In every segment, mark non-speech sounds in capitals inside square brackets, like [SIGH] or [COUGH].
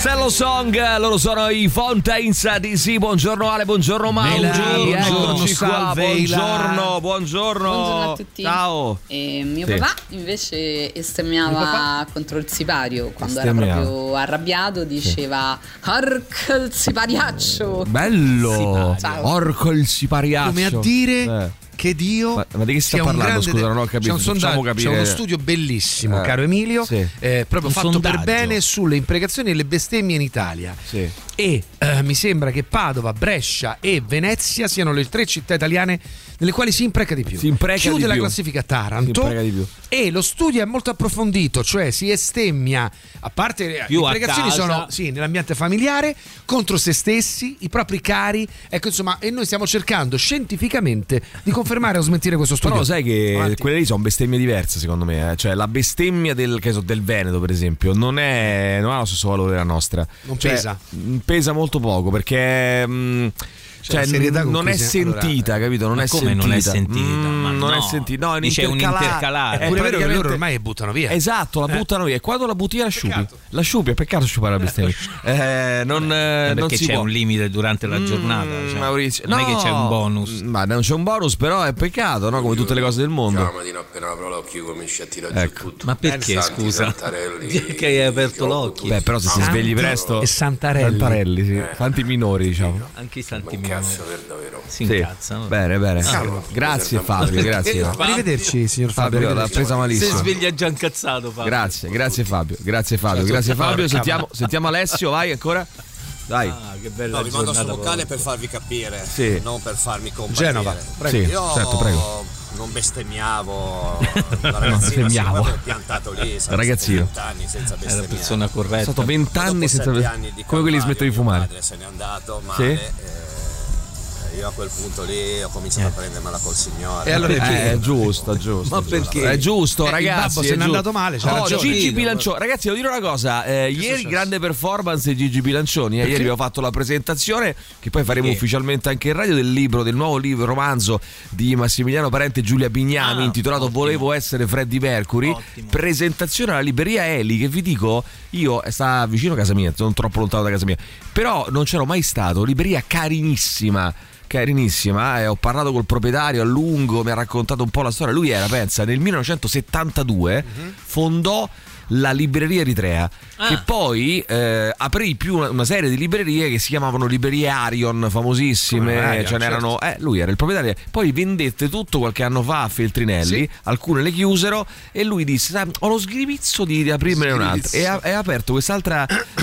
Cello Song, loro sono i Fontaines DC. Buongiorno Ale, buongiorno Mauro. Buongiorno, qua. Buongiorno, buongiorno. Buongiorno a tutti. Ciao. E mio Sì. papà invece estemmiava contro il sipario quando Bestemmiava. era proprio arrabbiato, diceva Arc il sipariaccio. Bello. Ciao. Orco il sipariaccio. Come a dire Eh. Che Dio. Ma- ma di che sta sia un parlando? grande- Scusa, non ho capito. C'è un sondaggio, capire. c'è uno studio bellissimo, Eh. caro Emilio, Sì. eh, proprio Un fatto per sondaggio. bene sulle imprecazioni e le bestemmie in Italia. Sì. E eh, mi sembra che Padova, Brescia e Venezia siano le tre città italiane nelle quali si impreca di più. Si impreca Chiude di la più. classifica Si Taranto. E lo studio è molto approfondito, cioè si estemmia, a parte Più le imprecazioni sono sì, nell'ambiente familiare, contro se stessi, i propri cari. Ecco, insomma, e noi stiamo cercando scientificamente di confermare o smentire questo studio. Però sai che Avanti. quelle lì sono bestemmie diverse secondo me, eh. cioè la bestemmia del, so, del Veneto per esempio non, è, non ha lo stesso valore della nostra. Non Cioè, pesa? Pesa molto poco perché... mh, Cioè, cioè, non è allora, sentita, capito? Non Ma è come sentita. non è sentita? Mm, Ma non è no. sentita. No, è un Dice un intercalare. È pure vero che loro ormai buttano via. Esatto, la Eh. buttano via e quando la butti la sciupi. Peccato. La sciupi, è peccato sciupare la bestemmia. [LAUGHS] Eh, non, eh, non perché si c'è può. un limite durante la Mm, giornata. cioè, Maurizio. non è che No, c'è un bonus. Ma non c'è un bonus, però è peccato, no? Come tutte le cose del mondo. La mattina appena apro l'occhio cominci a tirare Ecco. giù tutto. Ma perché, Santi scusa? [LAUGHS] Perché hai aperto l'occhio? Beh, però se si svegli presto. e Santarelli. Santarelli, sì. Santi minori, diciamo. Anche i santi minori. Cazzo per davvero. Si Sì. incazzano. Bene, bene. Cavolo. Grazie Fabio, grazie. Fabio. Arrivederci, signor Fabio. Fabio l'ha presa Si malissimo. sveglia già incazzato. Fabio. Grazie, grazie Fabio, grazie Fabio, grazie Fabio. Sentiamo, sentiamo Alessio, vai ancora. Dai. Ah, che bella No, vi mando vocale proprio. per farvi capire, Sì. non per farmi comparire. Genova, prego. Sì, Io certo, prego. non bestemmiavo [LAUGHS] la ragazzina, bestemmiavo. sì, proprio piantato lì, Ragazzino. stato 20 anni senza È la bestemmiare. persona È corretta. stato vent'anni Dopo senza anni di come quelli smettono di mio fumare. padre se n'è andato Sì? male, eh, io a quel punto lì ho cominciato a prendermela col Signore. E allora Eh, è giusto, è giusto. Ma è giusto. perché? È giusto, Eh, ragazzi. se n'è andato male, c'ha Oh, ragione. Gigi. Bilancioni. Ragazzi, devo dire una cosa. eh, ieri successo? grande performance di Gigi Bilancioni. eh, ieri abbiamo fatto la presentazione, che poi faremo ufficialmente anche in radio, del libro, del nuovo libro, romanzo di Massimiliano Parente e Giulia Bignami, Ah, intitolato ottimo. Volevo essere Freddie Mercury. Ottimo. Presentazione alla libreria Eli, che vi dico, io eh, sta vicino a casa mia, non troppo lontano da casa mia. Però non c'ero mai stato, libreria carinissima. Carinissima, eh, ho parlato col proprietario a lungo, mi ha raccontato un po' la storia. Lui era, pensa, nel 1972 fondò la libreria Eritrea, Ah. che poi eh, aprì più una, una serie di librerie che si chiamavano librerie Arion, famosissime. Arion, ce n'erano, eh, lui era il proprietario. Poi vendette tutto qualche anno fa a Feltrinelli, Sì. alcune le chiusero e lui disse: "Sai, Ho lo sgrivizzo di, di aprirmene un'altra. E ha, aperto quest'altra [COUGHS]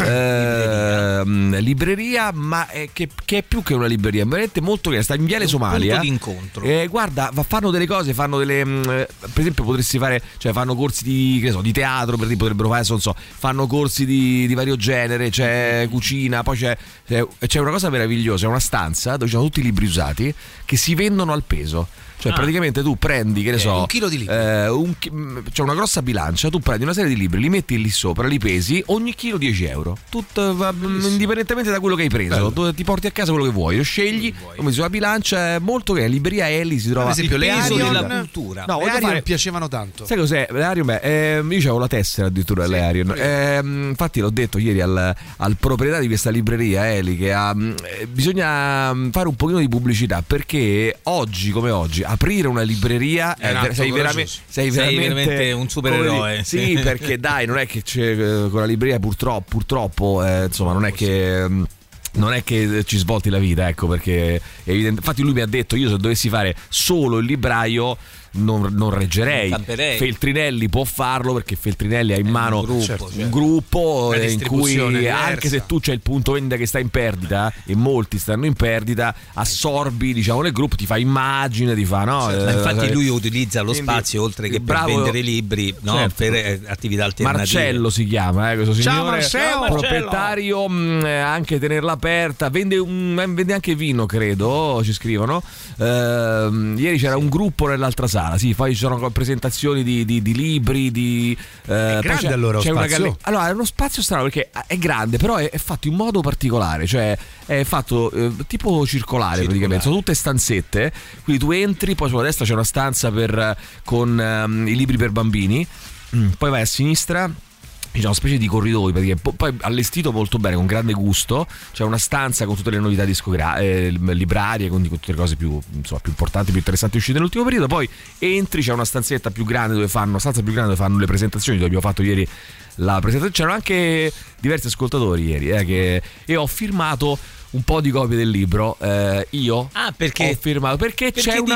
ehm, libreria, ma è che, che è più che una libreria, veramente molto che sta in Viale Somalia. Eh, guarda, fanno delle cose, fanno delle. mh, eh, per esempio, potresti fare. Cioè, fanno corsi di, so, di teatro, per esempio, potrebbero fare, non so, fanno corsi di, di vario genere, c'è cucina, poi c'è, c'è una cosa meravigliosa, è una stanza dove ci sono tutti i libri usati che si vendono al peso. Cioè, Ah. praticamente tu prendi, che ne so, un chilo di libri. eh, un c'è una grossa bilancia, tu prendi una serie di libri, li metti lì sopra, li pesi, ogni chilo 10 euro. Tutto, va- indipendentemente da quello che hai preso, tu ti porti a casa quello che vuoi, lo scegli, lo metti sulla bilancia, è molto che libreria Eli si trova Per esempio, le Arion, della cultura. No, le Arion fare- piacevano tanto. Sai cos'è? L'Arion, beh, ehm, io avevo la tessera addirittura delle Arion. Ehm, infatti l'ho detto ieri al, al proprietario di questa libreria, Eli, che ha, mh, eh, bisogna fare un pochino di pubblicità perché oggi come oggi aprire una libreria un atto sei, veramente, sei Sei veramente veramente un supereroe, dire, sì. [LAUGHS] Perché dai, non è che c'è eh, con la libreria purtroppo, purtroppo eh, insomma, non è che... mh, non è che ci svolti la vita, ecco, perché evidente- infatti lui mi ha detto io se dovessi fare solo il libraio non, non reggerei. Camperei. Feltrinelli può farlo perché Feltrinelli ha in mano gruppo, certo. un gruppo eh, in cui diversa. anche se tu c'hai il punto vendita che sta in perdita e molti stanno in perdita, assorbi diciamo nel gruppo, ti fa immagine, ti fa no? Ma Eh, infatti sai- lui utilizza lo Quindi, spazio oltre che per bravo- vendere libri no? Certo. per eh, attività alternative. Marcello si chiama, eh, questo signore Marcello! Ciao, Marcello! proprietario, mh, eh, anche tenerla aperta, vende, un- eh, vende anche vino, credo, ci scrivono. Ehm, ieri c'era un gruppo nell'altra sala. Sala, sì, poi ci sono presentazioni di, di- di libri, di... eh, c'è- allora lo c'è una spazio? galle- Allora, è uno spazio strano perché è grande, però è, è fatto in modo particolare, cioè è fatto eh, tipo circolare, praticamente, sono tutte stanzette, quindi tu entri, poi sulla destra c'è una stanza per, eh, con ehm, i libri per bambini, Mm, poi vai a sinistra c'è una specie di corridoi perché po- poi allestito molto bene con grande gusto. C'è una stanza con tutte le novità discografiche librarie quindi con tutte le cose più, insomma, più importanti più interessanti uscite nell'ultimo periodo. Poi entri c'è una stanzetta più grande dove fanno più grande dove fanno le presentazioni dove abbiamo fatto ieri la presentazione c'erano anche diversi ascoltatori ieri eh, che- e ho firmato un po' di copie del libro eh, io Ah, perché? ho firmato perché, Perché c'è, una,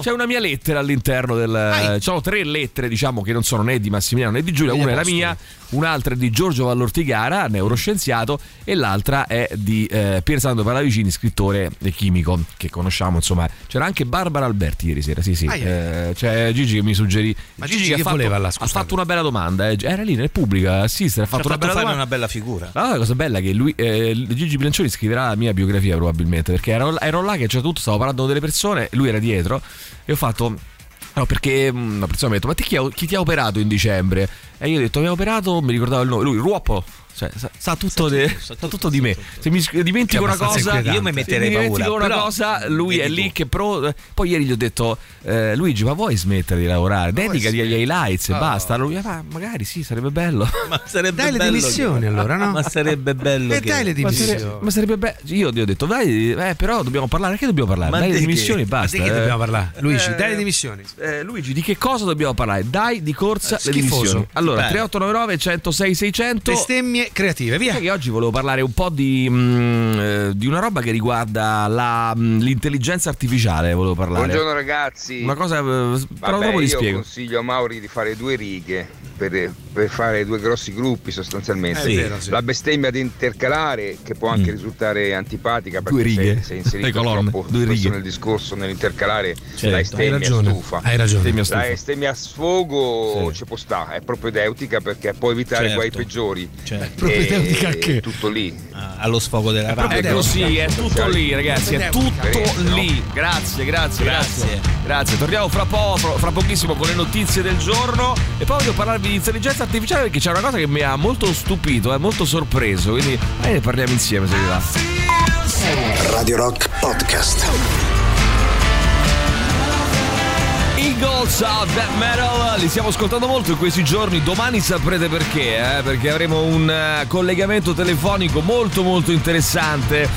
c'è una mia lettera all'interno del ci sono tre lettere diciamo che non sono né di Massimiliano né di Giulia una è la mia un'altra è di Giorgio Vallortigara neuroscienziato e l'altra è di eh, Piersando Pallavicini scrittore e chimico che conosciamo insomma. C'era anche Barbara Alberti ieri sera sì sì. Ah, Eh, c'è Gigi che mi suggerì Ma Gigi che ha fatto, voleva là, ha fatto una bella domanda eh. era lì nel pubblico a assistere ha fatto una fatto bella una bella figura. Ah, la cosa bella è che lui, eh, Gigi Bilancioni scriverà la mia biografia probabilmente perché ero, ero là che c'era tutto, stavo parlando delle persone, lui era dietro e ho fatto... No, perché mm, una persona mi ha detto, ma chi, chi ti ha operato in dicembre? E io ho detto, mi ha operato, mi ricordavo il nome, lui, Ruoppolo. Cioè, sa, sa tutto, de- [LAUGHS] sa tutto di me. Se mi dimentico Che una cosa. Io mi se metterei mi dimentico paura, una cosa, lui è lì tu. che pro. Poi ieri gli ho detto, eh, Luigi, ma vuoi smettere di lavorare? Dedicati agli highlights e basta. Lui, ah, magari sì, sarebbe bello. [LAUGHS] Ma sarebbe Dai le bello dimissioni che- allora, no? Ma sarebbe bello E che... dai le Ma, dimissioni. sare- ma sarebbe bello. Io gli ho detto, dai, eh, però dobbiamo parlare. Perché dobbiamo parlare? Ma dai le di che? dimissioni e Ma basta. di che eh. dobbiamo parlare? Luigi, dai le dimissioni. eh, Luigi, di che cosa dobbiamo parlare? Dai di corsa le dimissioni. Allora, Bene. 3899 106 600. Bestemmie creative, via. Sai che oggi volevo parlare un po' di, mm, eh, di una roba che riguarda la, mm, l'intelligenza artificiale. Volevo parlare. Buongiorno ragazzi. Una cosa, eh, però Vabbè, dopo ti io spiego. consiglio a Mauri di fare due righe per, per fare due grossi gruppi sostanzialmente. È vero, sì. La bestemmia ad intercalare che può anche risultare antipatica perché Mm. Due righe. se, se inserito troppo due righe. nel discorso nell'intercalare Certo. la ragione. stufa. Hai ragione. Bestemmia La stufa. bestemmia a sfogo Sì. ci può stare, è propedeutica perché può evitare Certo. guai peggiori. Cioè, Propedeutica che? tutto lì. ah, allo sfogo della radio. È così, è tutto lì, ragazzi. È tutto lì. Grazie, grazie, grazie. Grazie. Grazie. Torniamo fra, po- fra, fra pochissimo con le notizie del giorno. E poi voglio parlarvi di intelligenza artificiale perché c'è una cosa che mi ha molto stupito, è molto sorpreso. Quindi eh, ne parliamo insieme se vi va. Radio Rock Podcast. Eagles of Death Metal li stiamo ascoltando molto in questi giorni domani saprete perché eh? perché avremo un eh, collegamento telefonico molto molto interessante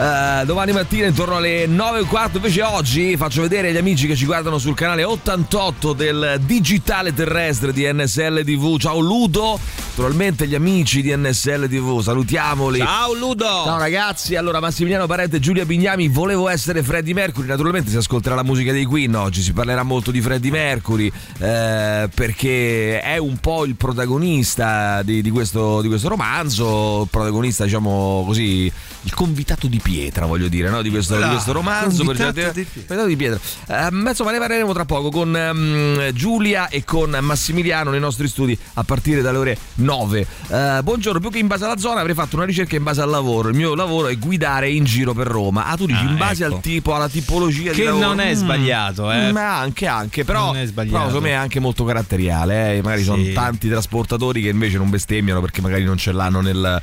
Eh, domani mattina intorno alle 9.15 invece oggi faccio vedere agli amici che ci guardano sul canale 88 del digitale terrestre di NSL TV ciao Ludo. Naturalmente gli amici di NSL TV salutiamoli. Ciao Ludo! Ciao ragazzi, allora Massimiliano Parente e Giulia Bignami, volevo essere Freddie Mercury, naturalmente si ascolterà la musica dei Queen. Oggi, si parlerà molto di Freddie Mercury eh, perché è un po' il protagonista di, di questo, di questo romanzo, protagonista diciamo così, il convitato di pietra voglio dire, no? di, questo, di questo romanzo. per convitato certi- di pietra. di pietra. Eh, ma insomma ne parleremo tra poco con ehm, Giulia e con Massimiliano nei nostri studi a partire dalle ore 9. Eh, buongiorno, più che in base alla zona avrei fatto una ricerca in base al lavoro. Il mio lavoro è guidare in giro per Roma. Ah, tu dici Ah, in base ecco. al tipo, alla tipologia di Che lavoro. non è Mm. sbagliato, eh. Ma anche, anche, però, Non è sbagliato. però secondo me è anche molto caratteriale. eh. Magari Sì. sono tanti trasportatori che invece non bestemmiano perché magari non ce l'hanno nel,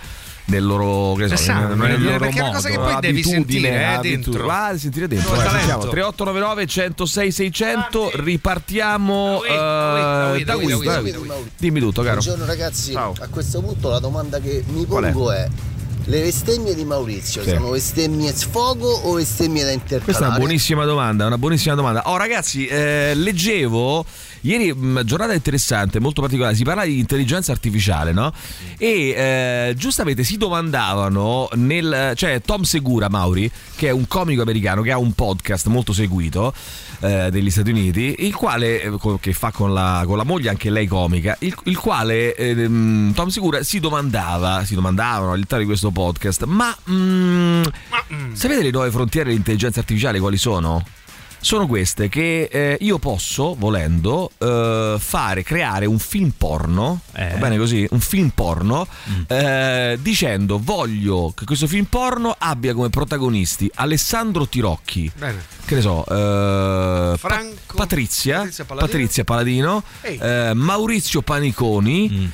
nel loro, che so, È sano, nel- nel perché- loro perché è una cosa che poi devi sentire, eh, dentro. Ah, sentire dentro. Sentiamo. 3899 106 600 ripartiamo eh, da dai. wait, Dimmi tutto, caro. Buongiorno ragazzi, Ciao. a questo punto la domanda che mi Qual è? pongo è, le bestemmie di Maurizio Sì. sono bestemmie sfogo o bestemmie da intercalare? Questa è una buonissima domanda, una buonissima domanda. Oh ragazzi, eh, leggevo ieri mh, giornata interessante, molto particolare, si parla di intelligenza artificiale, no? E eh, giustamente si domandavano nel cioè Tom Segura Mauri, che è un comico americano che ha un podcast molto seguito eh, degli Stati Uniti, il quale eh, che fa con la, con la moglie anche lei comica, il, il quale ehm, Tom Segura si domandava, si domandavano all'interno di questo podcast, ma mm, sapete le nuove frontiere dell'intelligenza artificiale quali sono? Sono queste che eh, io posso, volendo, eh, fare, creare un film porno, Eh. va bene così, un film porno, Mm. eh, dicendo voglio che questo film porno abbia come protagonisti Alessandro Tirocchi, Bene. che ne so, eh, Pa- Franco- Patrizia, Patrizia Paladino. Patrizia Paladino, eh, Maurizio Paniconi Mm.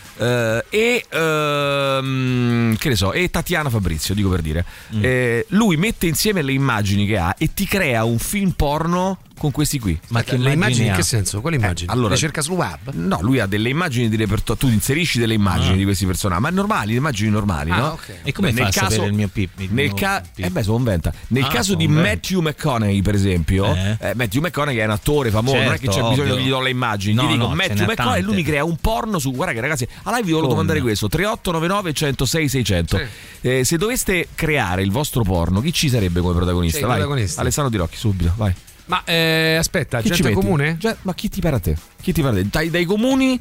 e ehm, che ne so, e Tatiana Fabrizio, dico per dire. Eh, lui mette insieme le immagini che ha e ti crea un film porno con questi qui. Ma Aspetta, che le immagini in che senso? Quali immagini? allora- le cerca sul web? No, lui ha delle immagini di repertorio. Tu inserisci delle immagini Ah. di questi personaggi, ma normali, le immagini normali, Ah, no? ok. E come Beh, fa a sapere il mio pip? il Nel mio ca- pip? eh beh, sono inventa. Nel Ah, caso di sono inventa. Matthew McConaughey, per esempio, Eh. eh, Matthew McConaughey è un attore famoso, non è che c'è Certo, bisogno ovvio. che gli do le immagini. No, Gli dico no, Matthew McConaughey e lui mi crea un porno su. Guarda che ragazzi, a live vi volevo domandare questo: 3899 106 600. Eh, se doveste creare il vostro porno, chi ci sarebbe come protagonista? Vai. Alessandro Di Rocchi, subito, vai. Ma eh, aspetta, Chi gente comune? Già- ma chi ti pare a te? Chi ti pare a te? Dai, dai comuni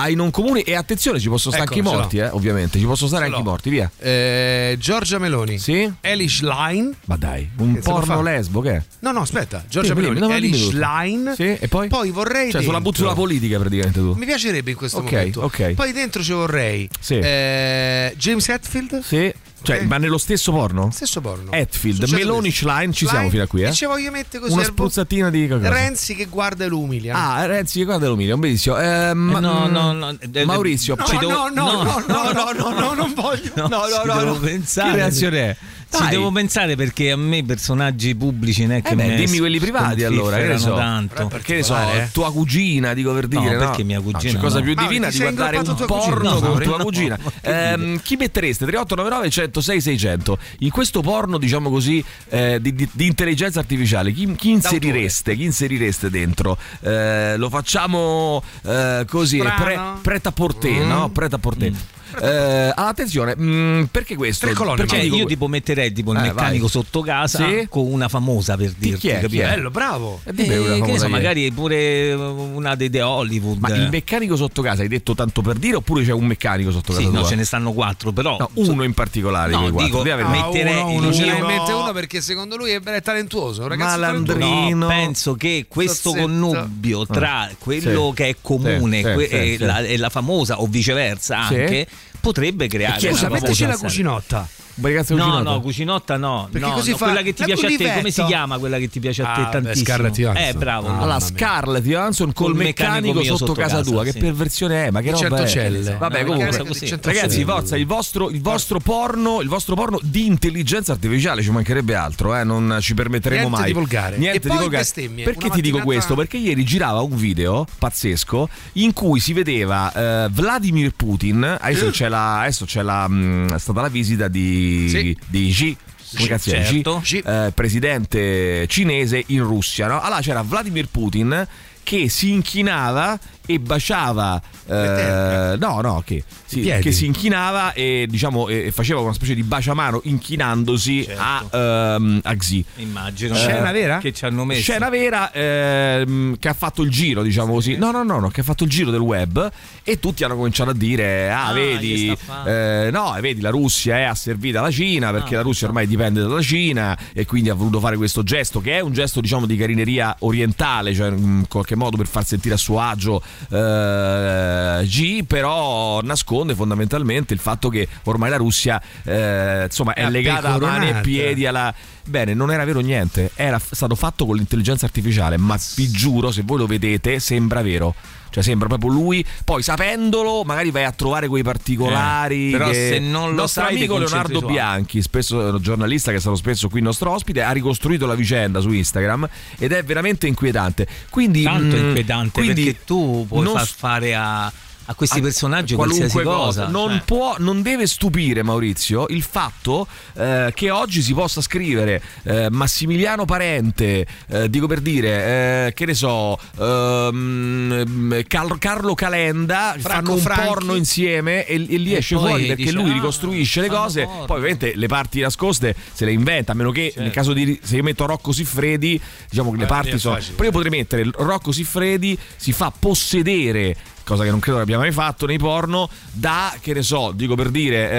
ai non comuni e attenzione, ci possono stare Ecco, anche i morti, eh, ovviamente. Ci possono stare anche i morti, via. Eh, Giorgia Meloni. Sì? Elish Line. Ma dai, un Che lo porno lesbo che è? No, no, aspetta. Giorgia Dimmi, Meloni. no, Elish. Line. Sì, e poi? Poi vorrei. Cioè, sulla dentro- sulla politica praticamente tu. Mi piacerebbe in questo Ok, momento. ok. Poi dentro ci vorrei Sì. eh, James Hetfield. Sì. Cioè, Ok. ma nello stesso porno? Stesso porno. Hetfield, Successo Meloni, questo. Schlein, ci siamo fino a qui, eh? E ci voglio mettere così Una spruzzatina di cosa? Renzi che guarda e lo umilia. Ah, Renzi, guarda l'umilia, un bellissimo. Eh, ma- no, mm, no, no, eh, Maurizio, No, ci no, devo- no, no, no, no, no, no, no, non voglio. [LAUGHS] No, No, no, no, devo no. pensare. Che reazione è? Ci devo pensare perché a me i personaggi pubblici non è che Eh beh, mi dimmi quelli privati allora, che ne so. tanto. Che ne so, eh? tua cugina, dico per No, dire. No, perché mia No, cugina c'è cosa no. più divina ti di guardare un porno con tua No, cugina. Ehm, chi mettereste? 3899 106 600. In questo porno, diciamo così, eh, di, di- di intelligenza artificiale, chi, chi inserireste? Chi inserireste dentro? Eh, lo facciamo eh, così, pre, preta porté, Mm. no? Preta porté. Eh, attenzione, mm, perché questo? Tre colonne, Perché io tipo metterei tipo il Eh, meccanico vai. sotto casa Sì? con una famosa per dirti, chi è? Chi è? Bello, bravo. Eh, Eh, che ne so, magari pure una dei The Hollywood. Ma il meccanico sotto casa hai detto tanto per dire oppure c'è un meccanico sotto casa Sì, no, tua? ce ne stanno quattro, però No, uno in particolare No, dico- averne Ah, uno. metterei- uno, uno ce l'ha in uno- perché secondo lui è, talentuoso. Un ragazzo Malandrino. No, penso che questo connubio tra quello Sì. che è comune Sì, e. La, e la famosa o viceversa Sì. anche potrebbe creare Scusa, metteci la cucinotta. Ma ragazzi, No, no, cucinotta no. Perché no, così no, fa- quella che ti piace a te, come si chiama quella che ti piace a te Ah, tantissimo? Scarlett Johansson. Eh, bravo. Ah. Allora. Scarlett Johansson col Col meccanico, sotto, sotto casa, tua. sì. Che perversione è? Ma che roba è? centocelle. Vabbè, No, comunque. Ragazzi, forza, il vostro, il vostro porno, il vostro porno di intelligenza artificiale ci mancherebbe altro, eh, non ci permetteremo Niente mai. di volgare. Niente E di volgare. Perché ti dico questo? Perché ieri girava un video pazzesco in cui si vedeva eh, Vladimir Putin. Adesso c'è la, adesso c'è la, mh, è stata la visita di, Sì. di Xi. Come è? Xi, certo. Xi. eh, presidente cinese in Russia. No? Allora c'era Vladimir Putin che si inchinava e baciava eh, no no che, sì, piedi. che si inchinava e diciamo e faceva una specie di baciamano inchinandosi Certo. a, ehm, a Xi Immagino. Scena Eh, vera? Che ci hanno messo. Scena vera ehm, che ha fatto il giro, diciamo così. No, no, no, no, che ha fatto il giro del web e tutti hanno cominciato a dire: Ah, Ah, vedi, eh, no, vedi, la Russia è asservita alla Cina perché Ah, la Russia ormai dipende dalla Cina e quindi ha voluto fare questo gesto che è un gesto, diciamo, di carineria orientale, cioè in qualche modo per far sentire a suo agio eh, G, però nasconde fondamentalmente il fatto che ormai la Russia eh, insomma è È legata a mani e piedi alla Bene, non era vero niente, era stato fatto con l'intelligenza artificiale, ma vi giuro, se voi lo vedete, sembra vero. Cioè sembra proprio lui, poi sapendolo magari vai a trovare quei particolari. Eh, però se non il lo nostro sai, ti amico concentri Leonardo. Bianchi, spesso eh, giornalista che è stato spesso qui il nostro ospite, ha ricostruito la vicenda su Instagram ed è veramente inquietante. Quindi, Tanto mm, inquietante quindi perché tu puoi non far fare a, a questi a- personaggi qualsiasi cosa. Non, cioè. può, non deve stupire Maurizio il fatto eh, che oggi si possa scrivere eh, Massimiliano Parente, eh, dico per dire, eh, che ne so, ehm, Cal- Carlo Calenda Franco fanno un Franchi. porno insieme e, e lì E esce fuori perché dice, lui "Ah, ricostruisce le fanno cose, porno". poi ovviamente le parti nascoste se le inventa, a meno che Certo. nel caso di se io metto Rocco Siffredi, diciamo che le Eh, parti sono... Però io potrei mettere Rocco Siffredi si fa possedere cosa che non credo che abbia mai fatto nei porno, da, che ne so, dico per dire,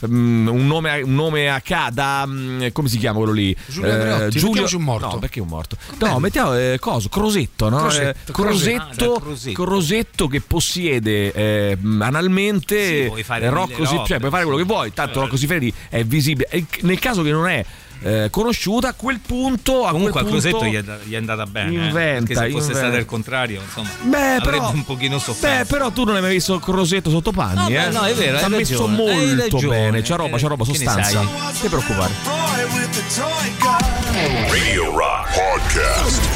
eh, mm, un, nome, a- un nome a K, da, mm, come si chiama quello lì? Giulio Andreotti, mettiamoci un morto. No, perché un morto? No, mettiamo, eh, coso, Crosetto, no? Crosetto, Eh, Crosetto. Ah, Crosetto. Crosetto che possiede eh, analmente Sì, puoi fare eh, Rocco Si- cioè puoi fare quello che vuoi, tanto Rocco Siffredi è visibile. Nel caso che non è eh, conosciuta, a quel punto a Comunque a quel punto, Crosetto gli è, gli è andata bene. eh, Inventa, perché se fosse inventa. stato il contrario, insomma, Beh, avrebbe però, un pochino beh, sofferto. però tu non hai mai visto Crosetto sotto panni, No, eh? beh, no, è vero, Ci ha messo molto ragione. bene. Roba, c'ha roba, Che ne sostanza. Non ti preoccupare. Radio Rock Podcast.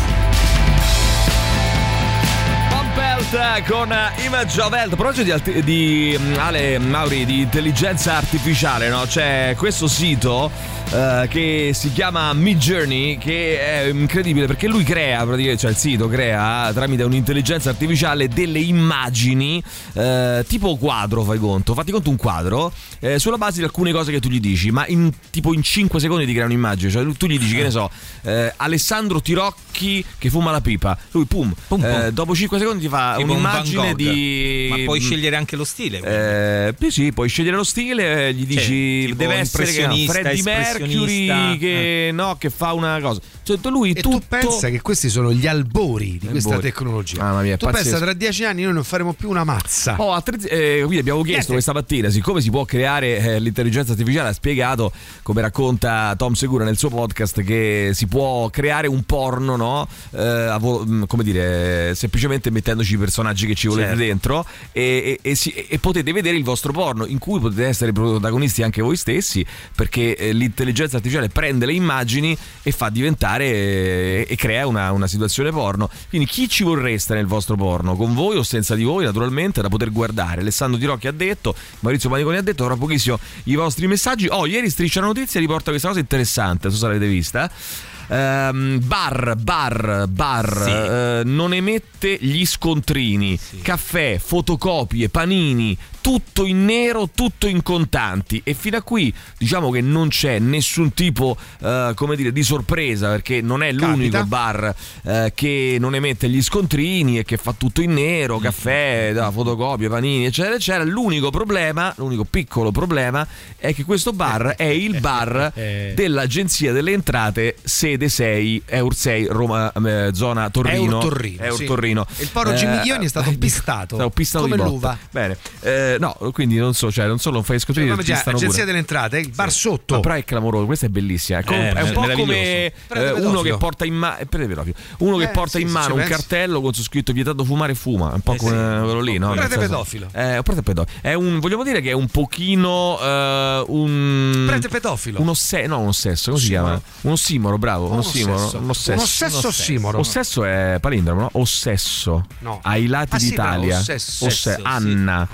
Belt con Image of Health. A proposito di, di mm, Ale Mauri di intelligenza artificiale, no? C'è questo sito eh, che si chiama Mid Journey che è incredibile perché lui crea, praticamente, cioè il sito crea tramite un'intelligenza artificiale delle immagini eh, tipo quadro, fai conto. Fatti conto un quadro eh, sulla base di alcune cose che tu gli dici, ma in, tipo in 5 secondi ti crea un'immagine. Cioè tu gli dici, che ne so, eh, Alessandro Tirocchi che fuma la pipa. Lui, pum, Pum, pum. eh, dopo 5 secondi ti fa Tipo un un'immagine Gogh. di. Ma puoi scegliere anche lo stile. quindi. Eh, sì, puoi scegliere lo stile, gli dici tipo deve essere che no, espressionista, che, no, che fa una cosa. Cioè, lui E tutto tu pensa che questi sono gli albori di questa Albori. tecnologia. Mamma mia, tu pensa pazzesco. tra dieci anni noi non faremo più una mazza. Oh, attrezzi- eh, quindi abbiamo chiesto Niente. questa mattina, siccome si può creare eh, l'intelligenza artificiale, ha spiegato, come racconta Tom Segura nel suo podcast, che si può creare un porno, no? Eh, vo- mh, come dire, semplicemente mettendoci i personaggi che ci volete Certo. dentro e, e- e si- e potete vedere il vostro porno, in cui potete essere protagonisti anche voi stessi, perché eh, l'intelligenza artificiale prende le immagini e fa diventare eh, e crea una, una situazione porno. Quindi chi ci vorreste nel vostro porno? Con voi o senza di voi, naturalmente, da poter guardare. Alessandro Tirocchi ha detto, Maurizio Paniconi ha detto, tra pochissimo i vostri messaggi. Oh, ieri Striscia Notizia riporta questa cosa interessante, non so se l'avete vista. Ehm, bar, bar, bar, Sì. eh, non emette gli scontrini, caffè, fotocopie, panini, tutto in nero, tutto in contanti. E fino a qui diciamo che non c'è nessun tipo eh, come dire di sorpresa perché non è l'unico Capita. bar eh, che non emette gli scontrini e che fa tutto in nero, caffè, da, fotocopie, panini eccetera eccetera. L'unico problema, l'unico piccolo problema è che questo bar [LAUGHS] è il bar dell'agenzia delle entrate sede 6 Eur 6 Roma eh, zona Torrino Eur Torrino, Eur sì. Torrino. Il poro Gimiglioni è stato [LAUGHS] eh, pistato, stato pistato come l'uva. bene eh, no quindi non so cioè non solo non fai scontrini Come ti già, pistano agenzia pure. delle entrate, il bar sotto. Ma però è clamoroso, questa è bellissima. È, Eh, è un po' come eh, uno che porta in mano uno che Eh, porta in mano un cartello con su scritto vietato fumare fuma, un po' Eh, come quello lì, no? Prete pedofilo. Eh, un prete pedofilo. È un vogliamo dire che è un pochino eh, un Prete pedofilo. un osse- no, un ossesso, come si chiama? Un ossimoro, bravo, un Un ossimoro, ossesso. un ossesso. Un ossesso ossimoro. Ossesso è palindromo, no? Ossesso. No. Ai lati Ah, sì, d'Italia. bravo, ossesso. Osse- Sì. Anna.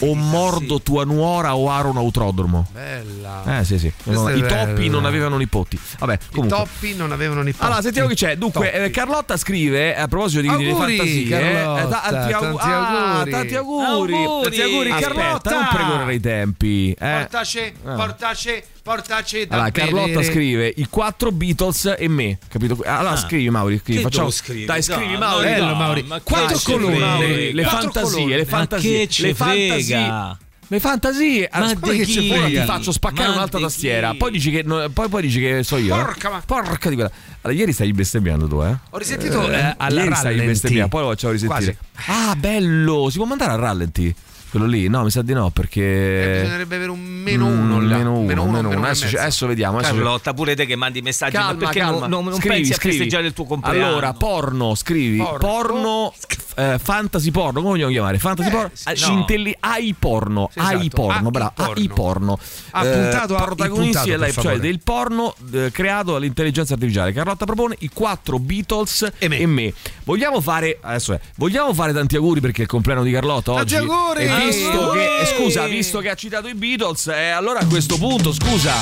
O mordo sì. tua nuora o aro un autodromo. Bella. Eh sì sì, è i topi bella. non avevano nipoti. Vabbè, I comunque. toppi non avevano nipoti. Allora, sentiamo chi c'è. Dunque, Toppi. eh, Carlotta scrive a proposito di Auguri, fantasie. Carlotta, eh, tanti, au- tanti ah, auguri. tanti auguri. Auguri. Tanti auguri, Aspetta, Carlotta. Non precorrere i tempi. Eh. Portaci, portaci, portaci da Allora, Carlotta bere. scrive i quattro Beatles e me, capito? Allora, Ah. scrivi Mauri, scrivi, facciamo scrivere? Dai, scrivi no, Mauri. Bello, Mauri. ma Quattro colonne. frega? le Quattro fantasie, le Ma fantasie, che le fantasie. Le fantasie, Ma di che chi? ci frega? ti faccio spaccare Ma un'altra tastiera. Poi dici che no- poi, poi dici che so io. eh? Porca ma- Porca di quella. Allora, ieri stai bestemmiando tu, eh? Ho risentito Eh, eh, alla ieri stai rallenti. bestemmiando, poi lo facciamo risentire. Ah, bello! Si può mandare a rallenti? Quello lì? No, mi sa di no, Eh, perché. bisognerebbe avere un meno Mm, uno là. meno uno, meno uno. meno Adesso, e mezzo. adesso vediamo. Adesso Carlotta, pure te che mandi messaggi, Calma, ma perché calma. non, non- Scrivi, pensi a scrivi. festeggiare il tuo compleanno? Allora, porno, scrivi. Porno. Porno, eh, fantasy porno, come vogliamo chiamare? Fantasy Eh, porno? sì, Ah, no. intelli- AI porno, Sì, AI esatto. porno, AI bravo, porno. AI porno. Ha puntato a- protagonisti puntato, e cioè del porno eh, creato dall'intelligenza artificiale. Carlotta propone i quattro Beatles E me. Vogliamo fare adesso è, vogliamo fare tanti auguri perché è il compleanno di Carlotta oggi. Tanti auguri! Visto che eh, scusa, visto che ha citato i Beatles, eh, allora a questo punto, scusa.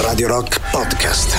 Radio Rock Podcast.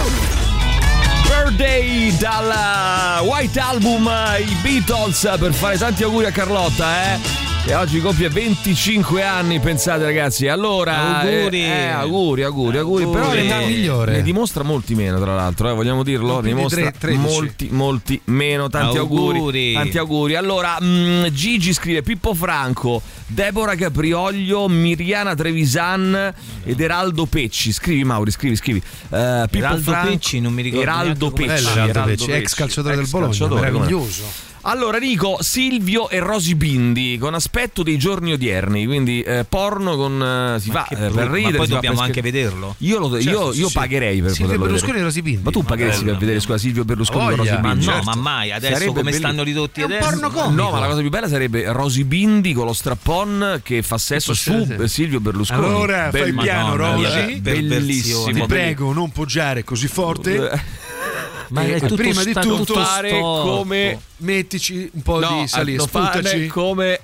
Birthday dal White Album eh, i Beatles per fare tanti auguri a Carlotta eh. E oggi compie 25 anni, pensate ragazzi. Allora, Auguri. eh, eh, auguri, auguri, auguri. Però Auguri. ne, L'età migliore. ne dimostra molti meno, tra l'altro, eh, vogliamo dirlo. Ne dimostra tre- 13. molti, molti meno. Tanti auguri. Auguri. Tanti auguri. Allora, mm, Gigi scrive Pippo Franco, Deborah Caprioglio, Miriana Trevisan ed Eraldo Pecci. Scrivi, Mauri, scrivi, scrivi. Eh, Pippo Eraldo Franco, Pecci, non mi ricordo Eraldo Pecci. Eraldo Pecci, ex calciatore del Bologna, calciatore, meraviglioso. Allora dico Silvio e Rosy Bindi con aspetto dei giorni odierni, quindi eh, porno con eh, si Ma fa che eh, per ridere, ma poi dobbiamo anche scher- vederlo. Io, lo- Certo, io, io sì. pagherei per Silvio poterlo Berlusconi vedere. e Rosy Bindi. Ma tu pagheresti Bello. per vedere scusa Silvio Berlusconi Ma con Rosy voglia. Ma Bindi? no, Certo. ma mai, adesso Sarebbe come belli- stanno ridotti È un adesso. porno comico. No, ma la cosa più bella sarebbe Rosy Bindi con lo strappon che fa sesso su sì. eh, Silvio Berlusconi. Allora, fai Bellissimo. piano, Rosy. Bellissimo. Ti prego, non poggiare così forte. Eh, Ma E è tutto prima di tutto fare storto. come Mettici un po' no, di fare sputaci. come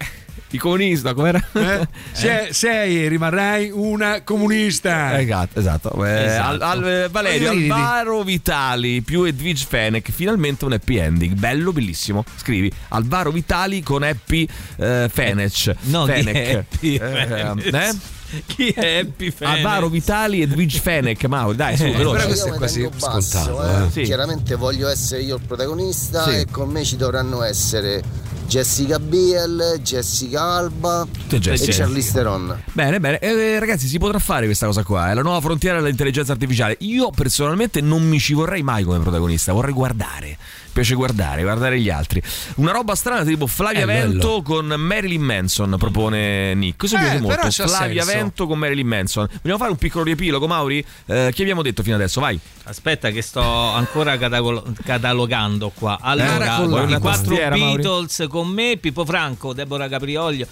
i comunisti, no, com'era? Eh? Se- sei e rimarrai una comunista. Esatto, esatto. Eh, Esatto. Al, al- eh, Valerio. Alvaro Vitali più Edwige Fenech, finalmente un happy ending, bello, bellissimo. Scrivi Alvaro Vitali con happy eh, Fenech. No, Fenech. è Happy Eh, Fenech? eh? Chi è Happy Fenech? Alvaro Vitali e Edwige Fenech, Mauro, dai, su, però veloce. questo Io è quasi basso, scontato, eh. Sì. Chiaramente voglio essere io il protagonista Sì. e con me ci dovranno essere Jessica Biel, Jessica Alba Tutte e Jessica. Charlize Theron. Bene, bene. Eh, ragazzi, si potrà fare questa cosa qua. È la nuova frontiera dell'intelligenza artificiale. Io personalmente non mi ci vorrei mai come protagonista, vorrei guardare. Mi piace guardare, guardare gli altri. Una roba strana tipo Flavia bello. Vento con Marilyn Manson, propone Nick. Questo mi Eh, piace molto. Flavia senso. Vento con Marilyn Manson. Vogliamo fare un piccolo riepilogo, Mauri? Eh, che abbiamo detto fino adesso? Vai. Aspetta che sto ancora catagolo- catalogando qua. Allora, Vuoi una i quattro Mauri? Beatles con me, Pippo Franco, Deborah Caprioglio,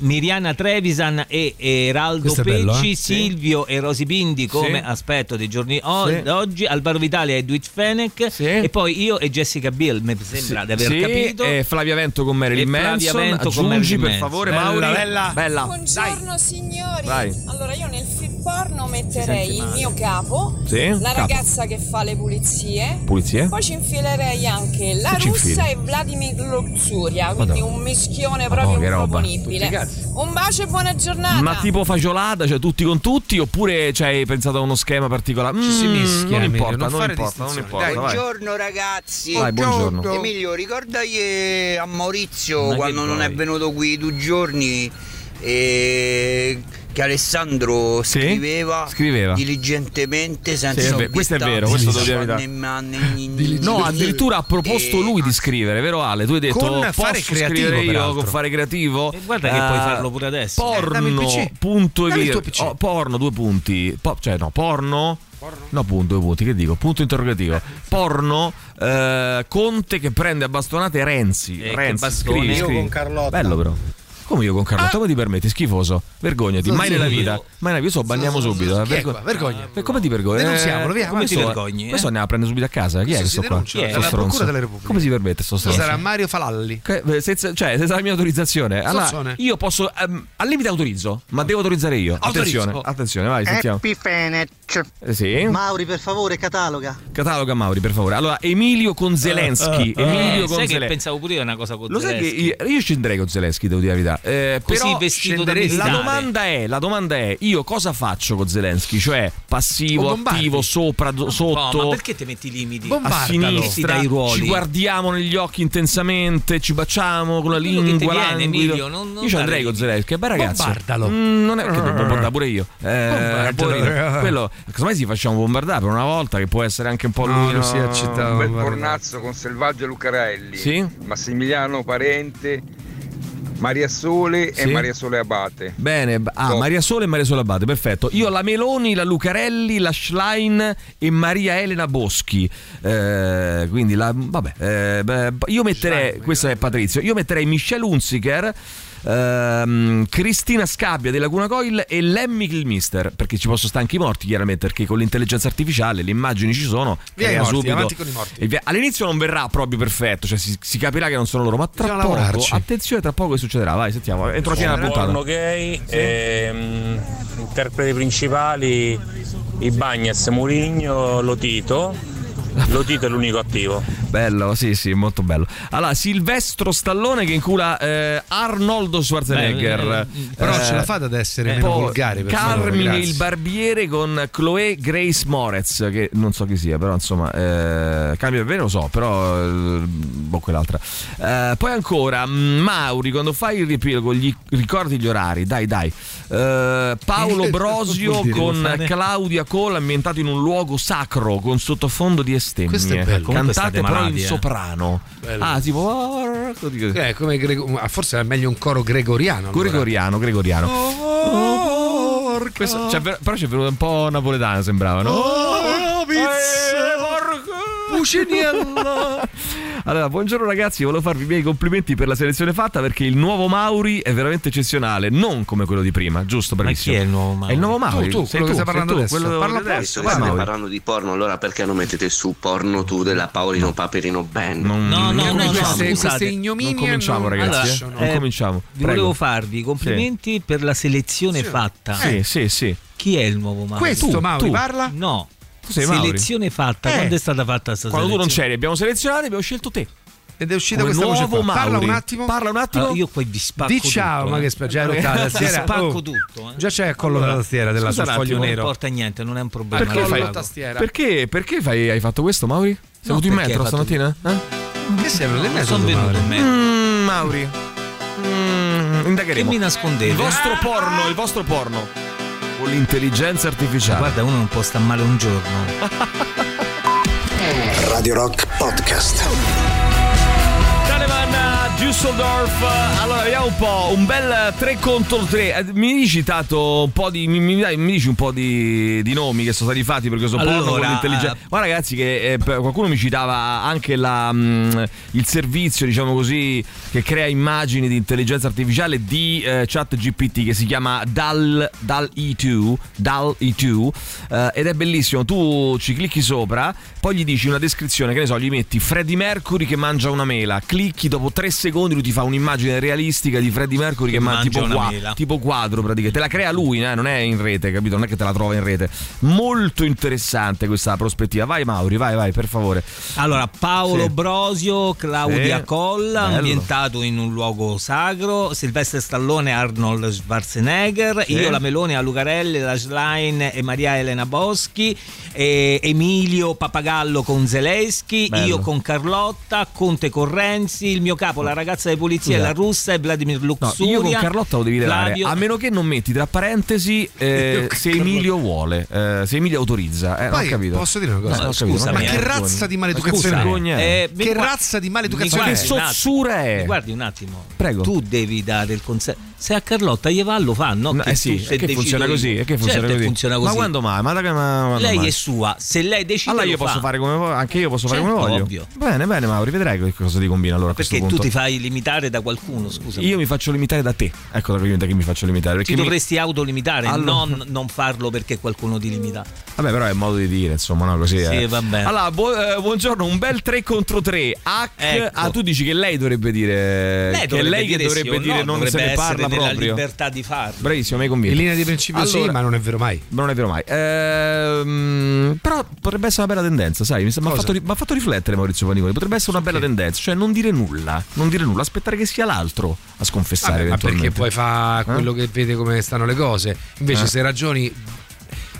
Miriana Trevisan e Eraldo Pecci, bello, eh? Silvio e Rosy Bindi come Sì. aspetto dei giorni o- Sì. oggi, Alvaro Vitale e Edwidge Fenech Sì. e poi io e Jessica Biel, mi sembra di aver Sì, capito. e Flavia Vento con Marilyn E Flavia Manson. Vento con Marilyn per Manson. favore, Bella, Mauri. bella. Bella. Buongiorno signori. Vai. Allora io nel film porno metterei il mio capo, Sì, la capo. ragazza che fa le pulizie. Pulizie? Poi ci infilerei anche la russa e Vladimir Luxuria, quindi Madonna. un mischione Madonna, proprio che roba. improponibile. Un bacio e buona giornata. Ma tipo fagiolata, cioè tutti con tutti, oppure ci hai pensato a uno schema particolare? Ci si Mm, mischia, non Emilio, importa, non non fare importa, non importa. vai. Buongiorno ragazzi. Vai, buongiorno. Emilio, ricordagli a Maurizio Ma che quando non è venuto qui due giorni eh, che Alessandro Sì? scriveva, Scriveva. diligentemente senza Sì, questo è vero, questo devo dire la verità. No, addirittura ha proposto lui di scrivere, vero Ale? Tu hai detto Con posso fare creativo, scrivere io peraltro. con fare creativo? E guarda che Eh, puoi farlo pure adesso. Porno, PC. punto e PC. oh, porno, due punti. Po- cioè, no, porno. No, punto, due punti, che dico? Punto interrogativo. Porno, eh, Conte che prende a bastonate Renzi. Eh, Renzi, bastone. scrivi, Io scrivi. con Carlotta. Bello però. Come io con Carlotta? Come ti permetti? Schifoso. Vergognati. Mai nella vita. Mai nella vita. Io so, banniamo subito. eh. Chi è Vergo- qua? Vergogna. E come ti vergogni? Denunziamolo, via, come come ti vergogni, eh? Questo andiamo a prendere subito a casa. Chi è Questo che qua? denuncia Chi è? Sto dalla Procura della Repubblica. Come si permette sto stronzo? Sarà Mario Falalli. Che- eh, Senza, cioè, senza la mia autorizzazione. Allora, io posso. ehm, al limite autorizzo, ma devo autorizzare io. Autorizzo. Attenzione, attenzione, vai, sentiamo. Happy Fenech. Eh, sì. Mauri, per favore, cataloga. Cataloga Mauri, per favore. Allora, Emilio con Zelensky. Eh, Emilio con sai che Zelensky. pensavo pure io una cosa con Lo sai che Zelensky. io, io scenderei con Zelensky, devo dire la verità. Eh, Così vestito da scenderei- La militare. domanda è: la domanda è: io cosa faccio con Zelensky? Cioè, passivo, attivo, sopra, do- No, sotto. ma perché ti metti i limiti? A sinistra, ci guardiamo negli occhi intensamente, ci baciamo con la Quello lingua. viene. Emilio, non- non io ci andrei con. Zelensky, che bel ragazzo. Bombardalo. Mm, non è che devo bombardare pure io. Eh, Bombardalo. poverino. quello, casomai si facciamo bombardare per una volta, che può essere anche un po' No, lui. non si. Un bel pornazzo con Selvaggio Lucarelli, Sì? Massimiliano Parente, Maria Sole Sì. e Maria Sole Abate. Bene, ah, Top. Maria Sole e Maria Sole Abate, perfetto. Io la Meloni, la Lucarelli, la Schlein e Maria Elena Boschi. Eh, quindi la, vabbè, eh, beh, io metterei, questo è Patrizio, io metterei Michelle Hunziker. Ehm, Cristina Scabbia di Laguna Coil e Lemmy Kilmister perché ci possono stare anche i morti chiaramente perché con l'intelligenza artificiale le immagini ci sono Via morti, subito- avanti con i morti. e via- all'inizio non verrà proprio perfetto cioè si, si capirà che non sono loro ma tra Bisogna poco lavorarci. attenzione tra poco che succederà vai sentiamo entro la fine della puntata Porno gay, ehm, interpreti principali i Bagnas, Murigno, Lotito. Lotito è l'unico attivo. Bello, sì, sì, molto bello. Allora, Silvestro Stallone che incula eh, Arnoldo Schwarzenegger. Beh, eh, Però ce la fate ad essere meno volgari, per favore, Carmine il barbiere con Chloe Grace Moretz, che non so chi sia, però insomma, eh, il barbiere lo so, però eh, boh, quell'altra. Eh, poi ancora, mm, Mauri, quando fai il riepilogo, gli ricordi gli orari, dai, dai. Eh, Paolo [LAUGHS] Brosio con? Claudia Cole ambientato in un luogo sacro con sottofondo di estemmie. Questo è bello. Cantate però malati, in eh. soprano. Bello. Ah, tipo. Eh, come Grego- ah, forse è meglio un coro gregoriano. allora. Gregoriano, gregoriano. Oh. Questo- ver- però c'è venuto un po' napoletano, sembrava, no? Oh, Puciniella. [LAUGHS] Allora, buongiorno ragazzi, volevo farvi i miei complimenti per la selezione fatta perché il nuovo Mauri è veramente eccezionale, non come quello di prima, giusto? Ma Bravissimo. chi è il nuovo Mauri? È il nuovo Mauri. Tu, tu, sei quello che tu, stai parlando tu, adesso. quello Parla adesso. State Mauri. parlando di porno, allora perché non mettete su porno tu della Paolino Paperino Band? Non, No, no, no, no, cominciamo. queste, scusate. ignominie Non cominciamo, non ragazzi. eh. lasciano. Non cominciamo. Vi Prego. volevo farvi i complimenti per la selezione fatta. Sì, sì, sì. Chi è il nuovo Mauri? Questo, Tu, Mauri, tu. parla? No. Tu sei Mauri. Selezione fatta. Eh. Quando è stata fatta questa Quando tu non c'eri, abbiamo selezionato e abbiamo scelto te. Ed è uscita Come questa voce nuovo qua. Parla Mauri. un attimo. Parla un attimo. Allora, io poi vi spacco Di ciao, tutto, ma eh. che spacco. Già Vi tastiera. spacco Oh, tutto. eh. Già c'è il collo della tastiera della sul foglio attimo, Non nero. importa niente, non è un problema. Perché fai- tastiera? Perché, perché fai- hai fatto questo, Mauri? Sei No, venuto in metro stamattina? Eh? Che sei venuto in mezzo? sono venuto in me. Mm, Mauri. Mm, Che indagheremo. mi nascondete? Il vostro porno, il vostro porno. Con l'intelligenza artificiale. Guarda, uno non può stare male un giorno. Radio Rock Podcast. Düsseldorf. Allora, vediamo un po'. Un bel 3 contro 3. Mi dici tanto un po' di. Mi, mi mi dici un po' di, di nomi che sono stati fatti perché sono Allora, l'intelligenza. eh, Ma ragazzi, che eh, qualcuno mi citava anche la, mm, il servizio, diciamo così, che crea immagini di intelligenza artificiale di eh, chat GPT che si chiama DAL, DAL E2. DAL E2 eh, ed è bellissimo. Tu ci clicchi sopra, poi gli dici una descrizione, che ne so, gli metti Freddie Mercury che mangia una mela. Clicchi dopo tre secondi, lui ti fa un'immagine realistica di Freddie Mercury che, mangia tipo, qua- tipo quadro praticamente. Te la crea lui, eh, non è in rete, capito? Non è che te la trova in rete. Molto interessante questa prospettiva. Vai, Mauri, vai, vai, per favore. Allora, Paolo Sì. Brosio, Claudia Sì. Colla, Bello. ambientato in un luogo sacro, Silvestre Stallone, Arnold Schwarzenegger, Sì. io la Meloni, la Lucarelli, la Schlein e Maria Elena Boschi, e Emilio Papagallo con Zelensky, io con Carlotta, Conte con Renzi, il mio capo, la ragazza di polizia, Scusa. la russa e Vladimir No, Luxuria. io con Carlotta lo devi Flavio- a meno che non metti tra parentesi eh, [LAUGHS] se Emilio vuole, eh, se Emilio autorizza. Eh, non ho Poi capito. posso dire una cosa? No, capito, Scusami, ma eh, che razza di Ma maleducazione scusa, è? vergogna è? Eh, Che razza di maleducazione guardi Che sozzura è? Guardi un attimo. Prego. Tu devi dare il consenso. Se a Carlotta gli va, lo fa, no? Eh sì, se che funziona io. così, che funziona Certo, così. funziona così. Ma quando mai? Ma da che ma quando lei mai? è sua, se lei decide Allora lo io posso fa. fare come voglio, anche io posso fare Certo, come voglio. ovvio. Bene, bene, Mauri, vedrai che cosa ti combina allora Perché tu punto. ti fai limitare da qualcuno, scusa. Io mi faccio limitare da te. Ecco da che mi faccio limitare. ti Perché mi- dovresti autolimitare, Allora- non, non farlo perché qualcuno ti limita. Vabbè, però è modo di dire, insomma, no? Così. Sì, eh. va bene. Allora, bu- eh, buongiorno, un bel 3 contro 3. Hack. Ecco. Ah, tu dici che lei dovrebbe dire. Lei che dovrebbe lei che dovrebbe dire no, non se ne parla nella proprio. libertà di farlo. Bravissimo, mi hai convinto. In linea di principio sì, Allora- ma non è vero mai. Ma non è vero mai. Ehm, però potrebbe essere una bella tendenza, sai? Mi ha fatto, fatto riflettere Maurizio Paniconi. Potrebbe essere una bella tendenza, cioè non dire nulla, non dire nulla, aspettare che sia l'altro a sconfessare. Vabbè, ma perché poi fa quello che vede come stanno le cose. Invece, Eh. se ragioni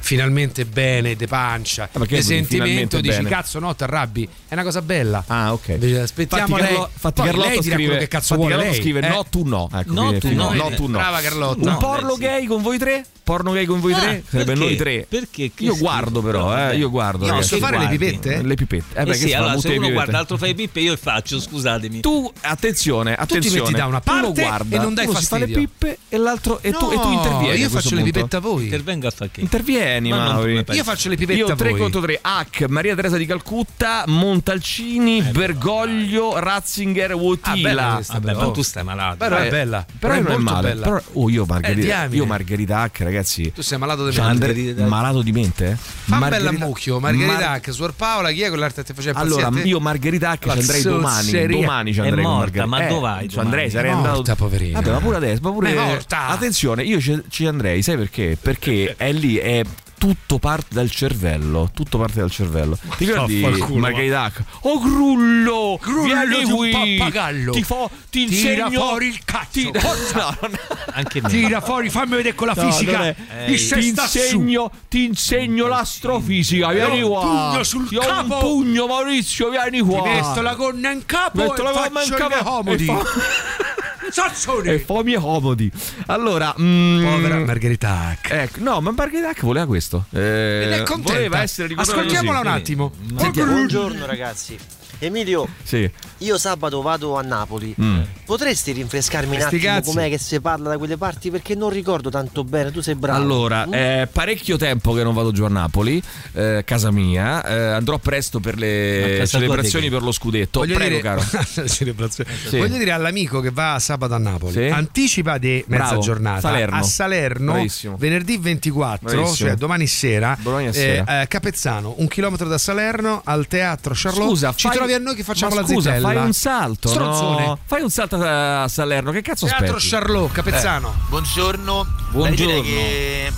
finalmente bene, de pancia, di vuoi sentimento, dici bene? cazzo, no, ti arrabbi. È una cosa bella. Ah, ok. Aspettiamo Infatti, lei. Carlo- infatti Poi Carlotto lei dirà scrive, quello che cazzo vuole lei. scrive eh? no tu no. Ecco, No, tu no, no, eh, tu no. brava Carlotta. Un No, porno sì. gay con voi tre? Porno gay con voi Ah, tre? Sarebbe noi tre. Perché? Che Io guardo però, eh, io guardo. Ragazzi. Posso fare le pipette? Le pipette. Eh, Eh beh, sì, si fa, allora se le uno pipette. guarda l'altro fa le pippe, io il faccio, scusatemi. Tu, attenzione, Tu ti attenzione. metti da una uno parte guarda, e non dai uno si fa le fastidio. pippe e l'altro e, tu, e intervieni. Io faccio le pipette a voi. Intervenga a fare che? Intervieni, Ma non Mauri. Io faccio le pipette Io a 3 voi. contro 3 Hack, Maria Teresa di Calcutta, Montalcini, Bergoglio, Ratzinger, Ah, bella Wotila. questa, però. ma tu stai malato. Però è Eh, bella. Però è non è molto male. bella. Però, oh, io Margherita, Eh, io Margherita Hack, ragazzi. Tu sei malato di Cioè, mente. Margherita malato di mente, eh? Fa un bella Margherita- mucchio, Margherita Mar- Hack, Suor Paola, chi è quell'altra che ti faceva Allora, io Margherita Hack ci andrei domani. Domani ci andrei morta, Margherita. ma Eh, dov'hai Ci andrei, sarei È andato. morta, poverina. Vabbè, ma pure adesso, ma pure Ma è morta. Attenzione, io ci, ci andrei, sai perché? Perché è lì, è tutto parte dal cervello. Tutto parte dal cervello. Ti ricordi Margherita Hack? Oh grullo! Grullo vieni di un qui! pappagallo. Ti, fo- ti Tira insegno fuori il cazzo. Ti- [LAUGHS] No, non- Anche me. Tira fuori, fammi vedere con la No, fisica. ti insegno, ti insegno l'astrofisica, vieni un qua. pugno sul Ti ho capo. un pugno Maurizio, vieni qua. Ti metto la gonna in capo Metto e la gonna in capo comodi. e fa- [LAUGHS] Sazzone. E fammi comodi. Allora, mm, Povera Margherita Hack. Ecco, no, ma Margherita Hack voleva questo. Eh, E ne è contenta. Voleva essere ricordata Ascoltiamola così. un attimo. Sentiamo. Buongiorno ragazzi. Emilio, Sì. Io sabato vado a Napoli. Mm. Potresti rinfrescarmi un attimo cazzi. com'è che si parla da quelle parti? Perché non ricordo tanto bene, tu sei bravo. Allora, Mm? è parecchio tempo che non vado giù a Napoli, eh, casa mia. eh, andrò presto per le celebrazioni per lo scudetto. Voglio Prego, dire, caro. [LAUGHS] Sì. Voglio dire all'amico che va sabato a Napoli, Sì. anticipa di mezza Bravo. giornata Salerno. a Salerno Bravissimo. venerdì 24, Bravissimo. cioè domani sera, Domani eh, sera. eh, Capezzano, un chilometro da Salerno al teatro Charlotte. Scusa, ci fai- trovi a noi che facciamo ma la scusa, zitella. Fai un salto, Stronzone. no? Fai un salto a a Salerno, che cazzo Teatro aspetti? Charlotte, Capezzano. Buongiorno. Buongiorno. Direi che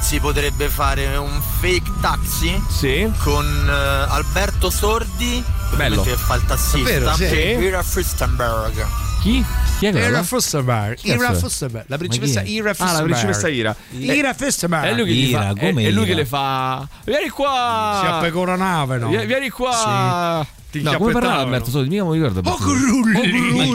si potrebbe fare un fake taxi Sì. con eh, Alberto Sordi Bello. che fa il tassista Davvero, sì? e Ira Fristenberg. Chi? Chi è Ira quello? Fusterberg, Chi cazzo Ira è? Fusterberg, la principessa? Ira Ah, Fusterberg. la principessa Ira. Ira Fusterberg. È lui che, gli Ira, fa, è, è lui Ira? che le fa. Vieni qua! Si appecora nave, no? Vieni, vieni qua! Ti No, come parlava. Alberto Sordi? Mica non mi ricordo. Oh, Alberto. Ma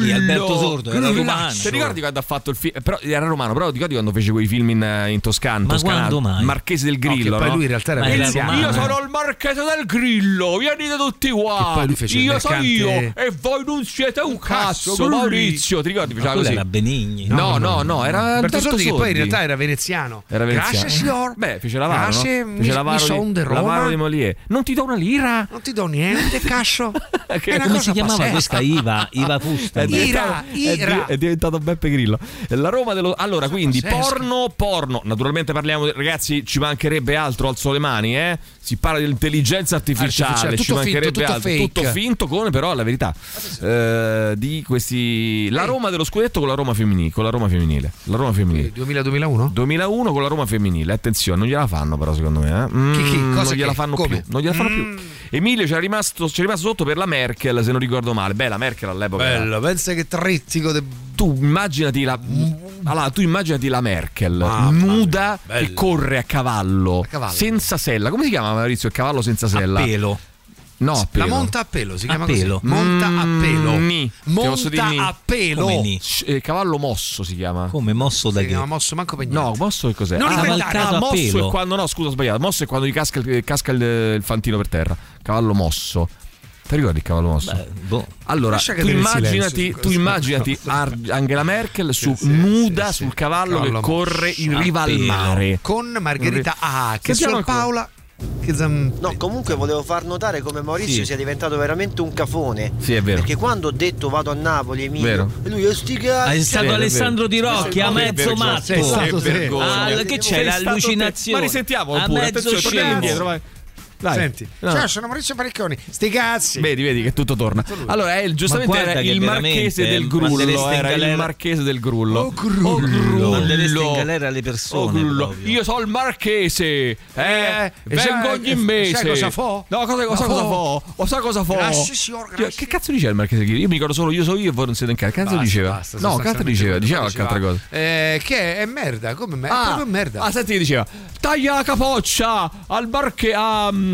chi? Alberto Sordo, era romano. Ti ricordi quando ha fatto il film? Però era romano, però ti ricordi quando fece quei film in, in Toscana? Ma Toscana, quando mai? Marchese del Grillo. No, poi lui in realtà era veneziano. romano. Io sono il marchese del grillo, venite tutti qua. Che poi lui fece il io sono io e voi non siete un cazzo, cazzo, Maurizio. Ti ricordi? Ma Faceva così. era Benigni. No, no, no, era Alberto Sordi che poi in realtà era veneziano. Era veneziano. Grazie signor. Beh, fece Lavaro, Grazie, no? mi- Fece Lavaro di. Non ti do una lira? Non ti do niente, [LAUGHS] cascio. [LAUGHS] Che- Come si chiamava pazzesca. questa Iva? Iva Fusta. È Ira, diventato, è di- Ira. è diventato Beppe Grillo. La Roma dello. Allora, quindi pazzesco. porno, porno. Naturalmente parliamo, ragazzi, ci mancherebbe altro, alzo le mani, eh. Si parla di intelligenza artificiale, Artificiale, ci mancherebbe finto, tutto. Tutto finto, come però la verità. eh, di questi. La Roma dello scudetto con la Roma femminile. Con la Roma femminile. La Roma femminile. 2000-2001? 2001 con la Roma femminile, attenzione, non gliela fanno però secondo me. Eh? Mm, Chi, chi? Cosa non gliela che? fanno Come? più. Non gliela fanno Mm. più. Emilio c'era rimasto, c'è rimasto sotto per la Merkel, se non ricordo male. Beh, la Merkel all'epoca. era- Bello, pensa che trizzico de... tu immaginati la allora, tu immaginati la Merkel Mamma nuda che corre a cavallo, A cavallo. senza sella come si chiama Maurizio il cavallo senza sella A pelo. no a pelo La monta a pelo, si A chiama pelo. così. Monta a pelo. Mm, ni. Posso dire Monta ni? a pelo. Come ni? Eh, cavallo mosso si chiama Come mosso da Si che? chiama mosso manco per niente. No, mosso che cos'è? Non ah, inventare. ah, a mosso pelo. è quando no, scusa, ho sbagliato. Mosso è quando gli casca, casca il, il fantino per terra. Cavallo mosso. Ti ricordi il cavallo mosso? Beh, boh. Allora, tu immaginati, tu immaginati [LAUGHS] Ar- Angela Merkel su, sì, nuda sì, sì. sul cavallo Cavallo che corre in riva al mare. Con Margherita A, che Sentiamo Suor ancora. Paola. Che. No, comunque volevo far notare come Maurizio Sì. sia diventato veramente un cafone. Sì, è vero. Perché quando ho detto vado a Napoli, Emilio, Vero. e lui è sti cazzi. È stato vero, Alessandro Di Rocchi, a Che mezzo matto. Sei stato Che. Ah, che c'è l'allucinazione? te. Ma risentiamolo A pure. mezzo Attenzione, indietro, vai. Dai. Senti, No. ciao, sono Maurizio Parecchioni. Sti cazzi. Vedi, vedi che tutto torna. Allora, è il- giustamente guarda era il marchese del grullo. Era il marchese del grullo. Oh, grullo. Mandereste in galera le Oh, persone. grullo. proprio. Io sono il marchese, eh, Eh, vengo sai- ogni mese. sai cosa fo? No, cosa, cosa, cosa fo? O sa cosa fo? Grazie, signor, Che- grazie. Che cazzo diceva il marchese grullo? Io mi ricordo solo io so io e voi non siete in casa. Che cazzo Basta, diceva? basta, no, sostanzialmente diceva? Diceva che qualche altra cosa. Eh, che è merda, come merda? Ah, proprio merda. ah, senti che diceva Taglia la capoccia al mm,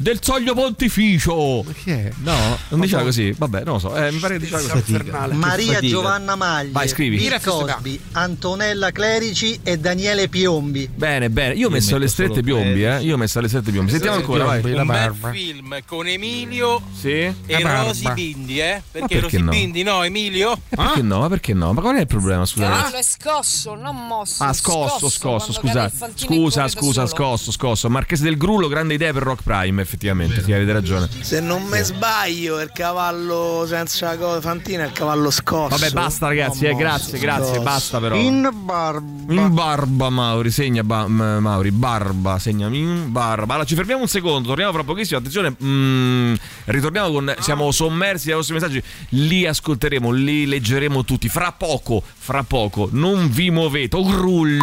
del Soglio Pontificio Ma chi è? No, non diceva così Vabbè, non lo so eh, Mi pare che diceva così Infernale. Maria fatica. Giovanna Maglie, Vai, scrivi. Bill Ira Festival. Cosby, Antonella Clerici e Daniele Piombi. Bene, bene Io ho messo metto le strette quelli. eh. Io ho messo le strette biombi Sentiamo ancora, vai Un bel film con Emilio Sì? e. Rosy Bindi, eh? Perché, perché Rosy no? Bindi, no, Emilio? Eh, perché no? Ma perché no? Ma qual è il problema? Scusate Cavallo è scosso, non mosso. Ah, scosso, scosso, scusa. Scusa, scusa, scosso, scosso. Marchese del Grullo, grande idea per Rock Prime, effettivamente. Sì, avete ragione. Se non mi sbaglio, il cavallo senza fantina è il cavallo scosso. Vabbè, basta, ragazzi. Eh, grazie, grazie. Basta, però. In barba. In barba, Mauri, segna ba- m- Mauri, barba, segna in barba. Allora, ci fermiamo un secondo, torniamo fra pochissimo. Attenzione, mm, ritorniamo con. Siamo sommersi dai vostri messaggi. Li ascolteremo, li leggeremo tutti. Fra poco, fra poco, non vi muovete, o grulli.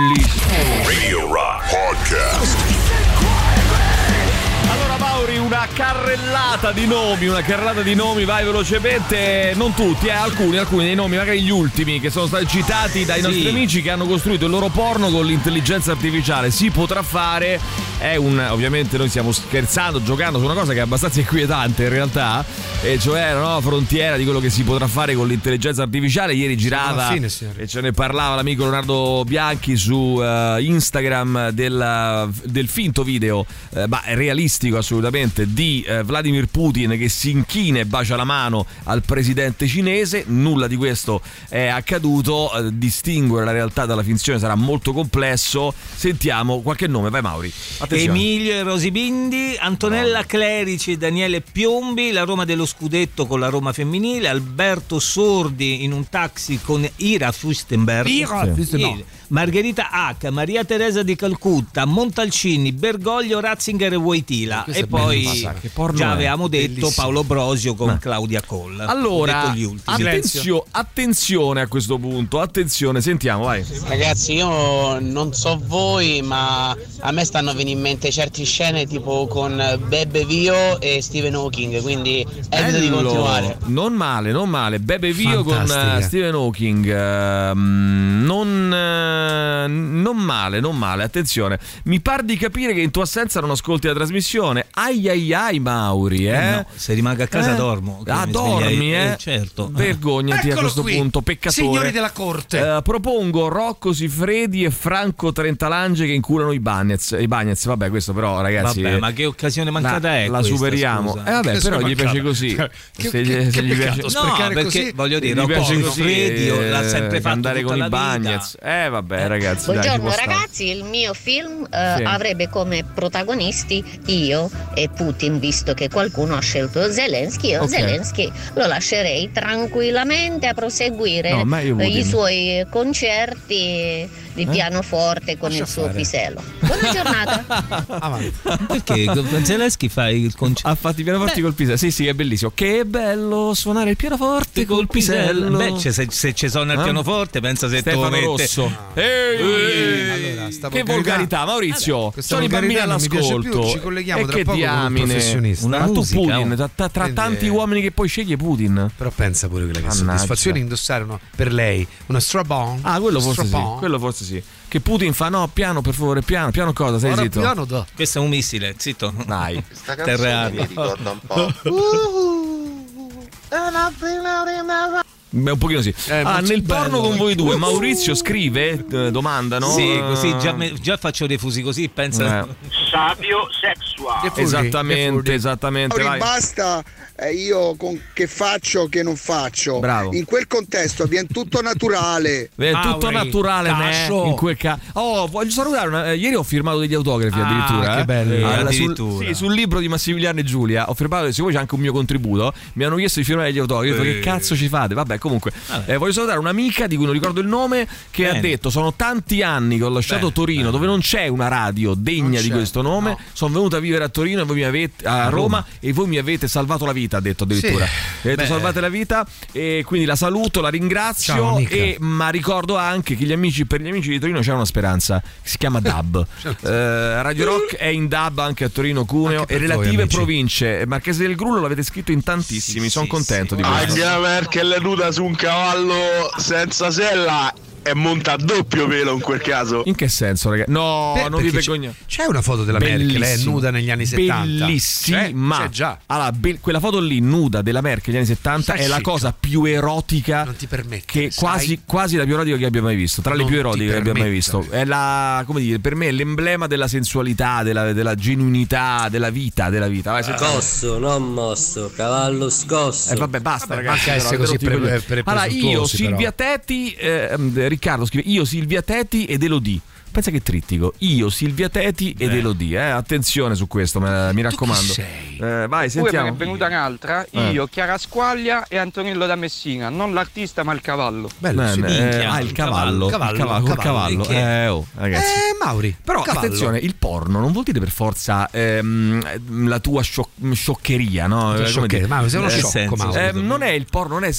Radio Rock Podcast. Una carrellata di nomi, una carrellata di nomi, vai velocemente, non tutti, eh, alcuni, alcuni dei nomi, magari gli ultimi che sono stati citati dai Sì. nostri amici che hanno costruito il loro porno con l'intelligenza artificiale. Si potrà fare, è un ovviamente noi stiamo scherzando, giocando su una cosa che è abbastanza [LAUGHS] inquietante in realtà, e cioè la nuova frontiera di quello che si potrà fare con l'intelligenza artificiale. Ieri girava fine, e ce ne parlava l'amico Leonardo Bianchi su eh, Instagram del, del finto video, eh, ma realistico assolutamente, di eh, Vladimir Putin che si inchina e bacia la mano al presidente cinese. Nulla di questo è accaduto. eh, distinguere la realtà dalla finzione sarà molto complesso. Sentiamo qualche nome, vai Mauri. Attenzione. Emilio e Rosibindi, Antonella Clerici e Daniele Piombi, la Roma dello Scudetto con la Roma femminile, Alberto Sordi in un taxi con Ira Fustenberg, Ira Sì. Fustenberg. Margherita H, Maria Teresa di Calcutta, Montalcini, Bergoglio, Ratzinger e Questo e poi che porno già è? avevamo detto Bellissimo. Paolo Brosio con Ma- Claudia Coll. Allora, attenzio- attenzione a questo punto, attenzione, sentiamo, vai. Ragazzi, io non so voi, ma a me stanno venendo in mente certe scene tipo con Bebe Vio e Stephen Hawking, quindi evito di continuare. Non male, non male. Bebe Vio con Fantastica. eh, Stephen Hawking. ehm, non, eh, non male, non male. Attenzione, mi par di capire che in tua assenza non ascolti la trasmissione. Ai ai ai, Mauri, eh? Eh no, se rimango a casa Eh? dormo. Ah, mi dormi, eh? eh, certo. [LAUGHS] Vergognati a Eccolo questo qui, punto, peccatore. signori della corte. Eh, propongo Rocco Sifredi e Franco Trentalange che inculano i Bagnets. I Bagnets, vabbè, questo però, ragazzi. Vabbè, ma che occasione mancata la, è La questa, superiamo. scusa? Eh, vabbè, Che però gli piace così. Che- se che- gli, che se gli peccato, piace. No, perché così. voglio dire, Gli Rocco piace così, Siffredi eh, l'ha sempre fatto andare con i. Bagnets. Eh, vabbè, ragazzi. Buongiorno ragazzi, il mio film avrebbe come protagonisti io e Putin, visto che qualcuno ha scelto Zelensky, io Ok. Zelensky lo lascerei tranquillamente a proseguire No, i Putin. suoi concerti di Eh? pianoforte con Lascia il suo fare. pisello. Buona giornata. [LAUGHS] Avanti. Perché Zelensky fa il concerto Ha fatto i pianoforti col pisello. Sì, sì, è bellissimo. Che bello suonare il pianoforte col pisello. Beh, cioè, se, se ci suona il Eh? pianoforte, pensa se tu Stefano mette... Rosso. Ehi, Allora, sta che volgarità- Maurizio. Questa sono i bambini volgarità non mi piace più, all'ascolto. ci colleghiamo e tra che poco con un diamine. professionista. Una tu musica, Putin, oh. tra, tra- tanti uomini che poi scegli Putin. Però pensa pure quella che Mannaggia. soddisfazione indossare uno, per lei una strap-on. Ah, quello forse sì. Quello forse sì. Che Putin fa no, piano per favore, piano, piano cosa? Sei Ora zitto. piano da. Questo è un missile, zitto. Dai. [LAUGHS] Sta Terra canzone aria. mi ricorda un po'. [LAUGHS] Beh, un pochino sì. Eh, ah, nel bello. porno con voi due, Maurizio scrive, eh, domandano. Sì, eh, così già, me- già faccio dei fusi così, pensa... eh, Sapio sexual. Che che esattamente, esattamente. Vai. basta eh, io con che faccio che non faccio. Bravo. In quel contesto avviene tutto naturale. È tutto naturale, me. Tascio. In quel ca- oh, voglio salutare. una- eh, ieri ho firmato degli autografi Ah, addirittura. che eh. bello. Alla- Addirittura. Sul, sì, sul libro di Massimiliano e Giulia. Ho firmato, siccome c'è anche un mio contributo, mi hanno chiesto di firmare gli autografi. Ho detto, Eh. Che cazzo ci fate? Vabbè, comunque. eh, voglio salutare un'amica di cui non ricordo il nome. Che Bene. ha detto: Sono tanti anni che ho lasciato Bene, Torino, bene. dove non c'è una radio degna Non di c'è, questo nome. no. Sono venuta a vivere a Torino e voi mi avete a, A Roma, Roma. e voi mi avete salvato la vita. Ha detto addirittura. Sì. Beh. salvato la vita. E quindi la saluto, la ringrazio. Ciao, e ma ricordo anche che gli amici, per gli amici di Torino c'è una speranza si chiama DAB. [LAUGHS] Eh, Radio Rock è in DAB anche a Torino, Cuneo Anche e voi, relative amici. province. Marchese del Grullo l'avete scritto in tantissimi, Sì, sono sì, contento sì. di questo. Angela Merkel nuda su un cavallo senza sella e monta a doppio pelo in quel caso. In che senso, ragazzi? No, Per- non vi perché c'è- vergognate. C'è una foto della Merkel, lei è Bellissimo. nuda negli anni 70. Bellissima. C'è, c'è già. Allora, be- quella foto lì nuda della Merkel negli anni 70 Sai, è la cosa più erotica Non ti permette. che quasi, quasi la più erotica che abbia mai visto. Tra le Non più ti erotiche che abbia mai visto. È la, come dire, per me è l'emblema della sensualità, della, della genuinità, della vita, della vita. Vai, sentiamo. Scosso, non mosso, cavallo scosso. Eh, vabbè, basta, Vabbè, ragazzi. manca essere però, così pre- pre- allora, io, Silvia però. Tetti, eh, Riccardo scrive: Io, Silvia Tetti ed Elodie. Pensa che trittico. Io, Silvia Teti ed Elodie. Eh, attenzione su questo, me- mi raccomando. sei? Eh, vai, Poi sentiamo. ne è venuta un'altra, Eh. io, Chiara Squaglia e Antonello da Messina, non l'artista ma il cavallo. Bello, Eh, sì. eh, minchia, ah, il un cavallo. cavallo, il cavallo, col cavallo. cavallo. Eh, oh, ragazzi. Eh, Mauri. Però cavallo. attenzione, il porno non vuol dire per forza ehm, la tua sciocc- scioccheria, no? come scioccheria. dire? Ma sei uno sciocco, senso, Mauro. eh, non è il porno, non è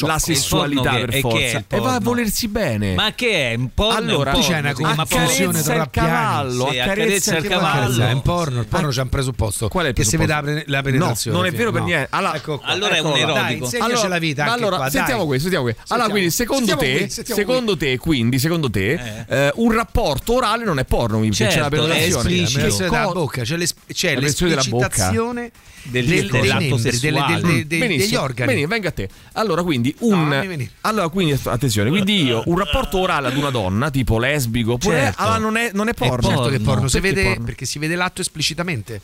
la sessualità per forza, e va a volersi bene. Ma che è? Un porno? Allora, porno, una si accarezza tra il cavallo, Sì, accarezza accarezza il cavallo. È un porno, il porno c'ha un presupposto. Qual è il Che si vede la, presupposto? penetrazione. No, non è vero per niente. Allora, Ecco qua, allora è un là. Dai, erotico. insegnaci la vita. anche allora, qua, sentiamo dai. questo, sentiamo questo. Allora, Sentiamo. quindi, secondo Sentiamo te, qui, secondo te, quindi, secondo te, eh, un rapporto orale non è porno, mi Certo, c'è la è penetrazione. esplicito. La penetrazione della Co- bocca, c'è, c'è La bocca. l'esplicitazione Del- del- dei dell'atto sessuale. degli organi. benissimo, venga a te. Allora, quindi un. Allora, quindi attenzione, quindi io un rapporto orale ad una donna, tipo lesbico, oppure Certo. allora non è, non è porno. Certo che porno, si Perché vede porno? perché si vede l'atto esplicitamente.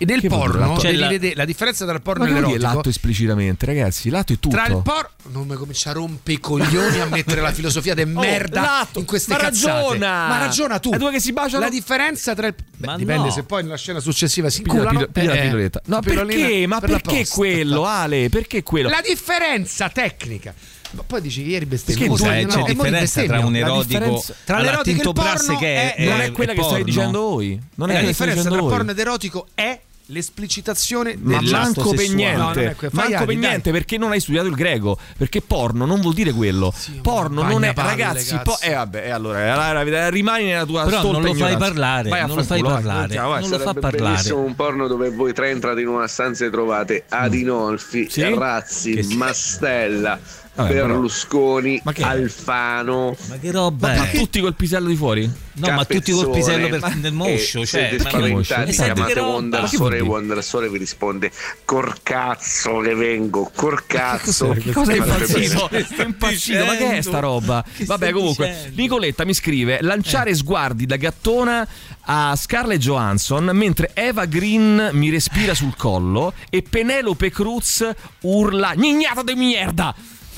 E nel Che porno Cioè, la- vedere la differenza tra il porno Ma e l'erotico. l'atto esplicitamente, ragazzi, l'atto è tutto. Tra il porno non mi comincia a rompere i coglioni a mettere la filosofia de [LAUGHS] merda Oh, l'atto, in queste ma cazzate. ragiona! Ma ragiona tu. È due che si baciano? La differenza tra il Beh, dipende no. se poi nella scena successiva si Piglia la pil- la eh, pilloletta. No, perché? Ma per la perché quello, Ale? Perché quello? La differenza tecnica. Ma poi dici ieri bestemmia. Perché Scusa, eh, no, c'è differenza tra un La erotico tra l'erotico e il porno che è, non è- è quella è che stai dicendo voi. Non è Eh, la che stai differenza tra voi. porno ed erotico è l'esplicitazione Ma manco per niente, No, non è que- manco per dai. niente perché non hai studiato il greco. Perché porno non vuol dire quello. porno non è, bagnapalle, ragazzi. Po- eh, vabbè, eh, allora, allora, rimani nella tua Però non lo fai ignoranza. parlare, Vai non lo fai vai. parlare, vai. non lo fa Sarebbe parlare. un porno dove voi tre entrate in una stanza e trovate Adinolfi, Sì? Razzi, Che sì. Mastella, Vabbè, Berlusconi, Ma che- Alfano. Ma che roba Ma è? tutti col pisello di fuori? No, ma tutti col pisello per- del moscio, e cioè, siete ma- spaventati, Eh, senti chiamate che. Wonder Ma che Sole e? Wonder Sole vi risponde col cazzo che vengo, col cazzo. Che cosa è Fate impazzito? impazzito, ma che è sta roba? Vabbè, comunque, dicendo? Nicoletta mi scrive: lanciare sguardi da gattona a Scarlett Johansson mentre Eva Green mi respira sul collo e Penelope Cruz urla: Nignata di merda!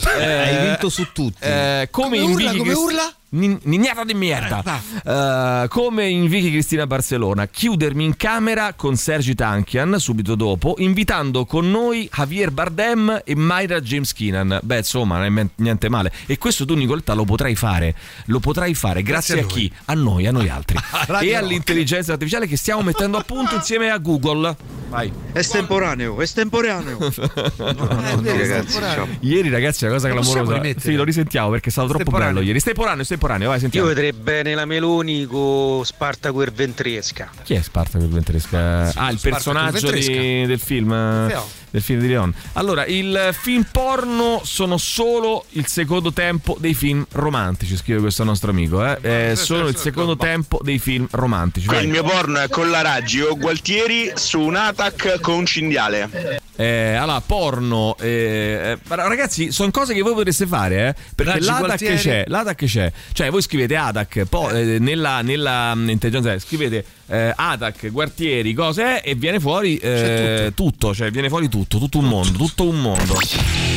Hai vinto su tutti. Eh, come, Come urla, come urla? Nin- Nignata di merda. Eh, come in Vicky Cristina Barcellona chiudermi in camera con Sergi Tankian subito dopo invitando con noi Javier Bardem e Myra James Keenan. Beh insomma non è men- niente male. E questo tu Nicoletta lo potrai fare. Lo potrai fare grazie, Grazie a, a chi? a noi a noi altri. [LAUGHS] E all'intelligenza artificiale che stiamo mettendo a punto insieme a Google. Vai. Estemporaneo, estemporaneo. [LAUGHS] ragazzi, ciao. ieri ragazzi è una cosa clamorosa. sì lo risentiamo perché è stato troppo bello ieri. Estemporaneo estemporaneo vai Io sentiamo vedrei bene la Meloni con Spartaco il Ventresca. Chi è Spartaco il Ventresca? Ah, il Spartaco personaggio di- del film. Sì. Del film di Leon. Allora, il film porno sono solo il secondo tempo dei film romantici, scrive questo nostro amico. Eh. Eh, sono il secondo tempo dei film romantici. Il mio porno è con la Raggi o Gualtieri su un attack con un cinghiale. Eh, allora, porno. eh, eh, ragazzi, sono cose che voi potreste fare, eh? Perché Raggi l'ATAC Gualtieri. c'è, l'ATAC c'è. Cioè, voi scrivete ATAC, poi eh, nella, nella mm, intelligenza scrivete eh, ATAC, Guartieri, cose e viene fuori eh, tutto. cioè viene fuori tutto, tutto un mondo, tutto un mondo.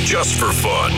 Just for fun.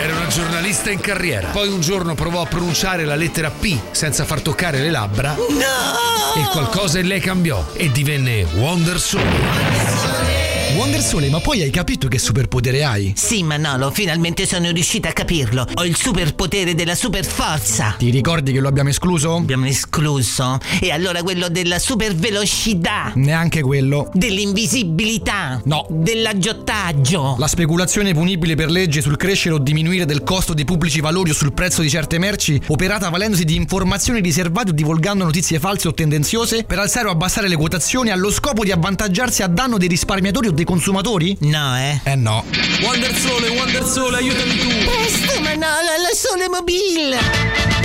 Era una giornalista in carriera. Poi un giorno provò a pronunciare la lettera P senza far toccare le labbra. No! E qualcosa in lei cambiò e divenne Wonder Sole. Wonder Sole, ma poi hai capito che superpotere hai? Sì, Manolo, finalmente sono riuscita a capirlo. Ho il superpotere della superforza. Ti ricordi che lo abbiamo escluso? Abbiamo escluso. E allora quello della supervelocità. Neanche quello. Dell'invisibilità. No. Dell'aggiottaggio. La speculazione punibile per legge sul crescere o diminuire del costo dei pubblici valori o sul prezzo di certe merci, operata valendosi di informazioni riservate o divulgando notizie false o tendenziose per alzare o abbassare le quotazioni allo scopo di avvantaggiarsi a danno dei risparmiatori o dei consumatori? No, eh. Eh no. Wonder Sole, Wonder Sole, aiutami tu. Presto, Manolo, alla Sole Mobile.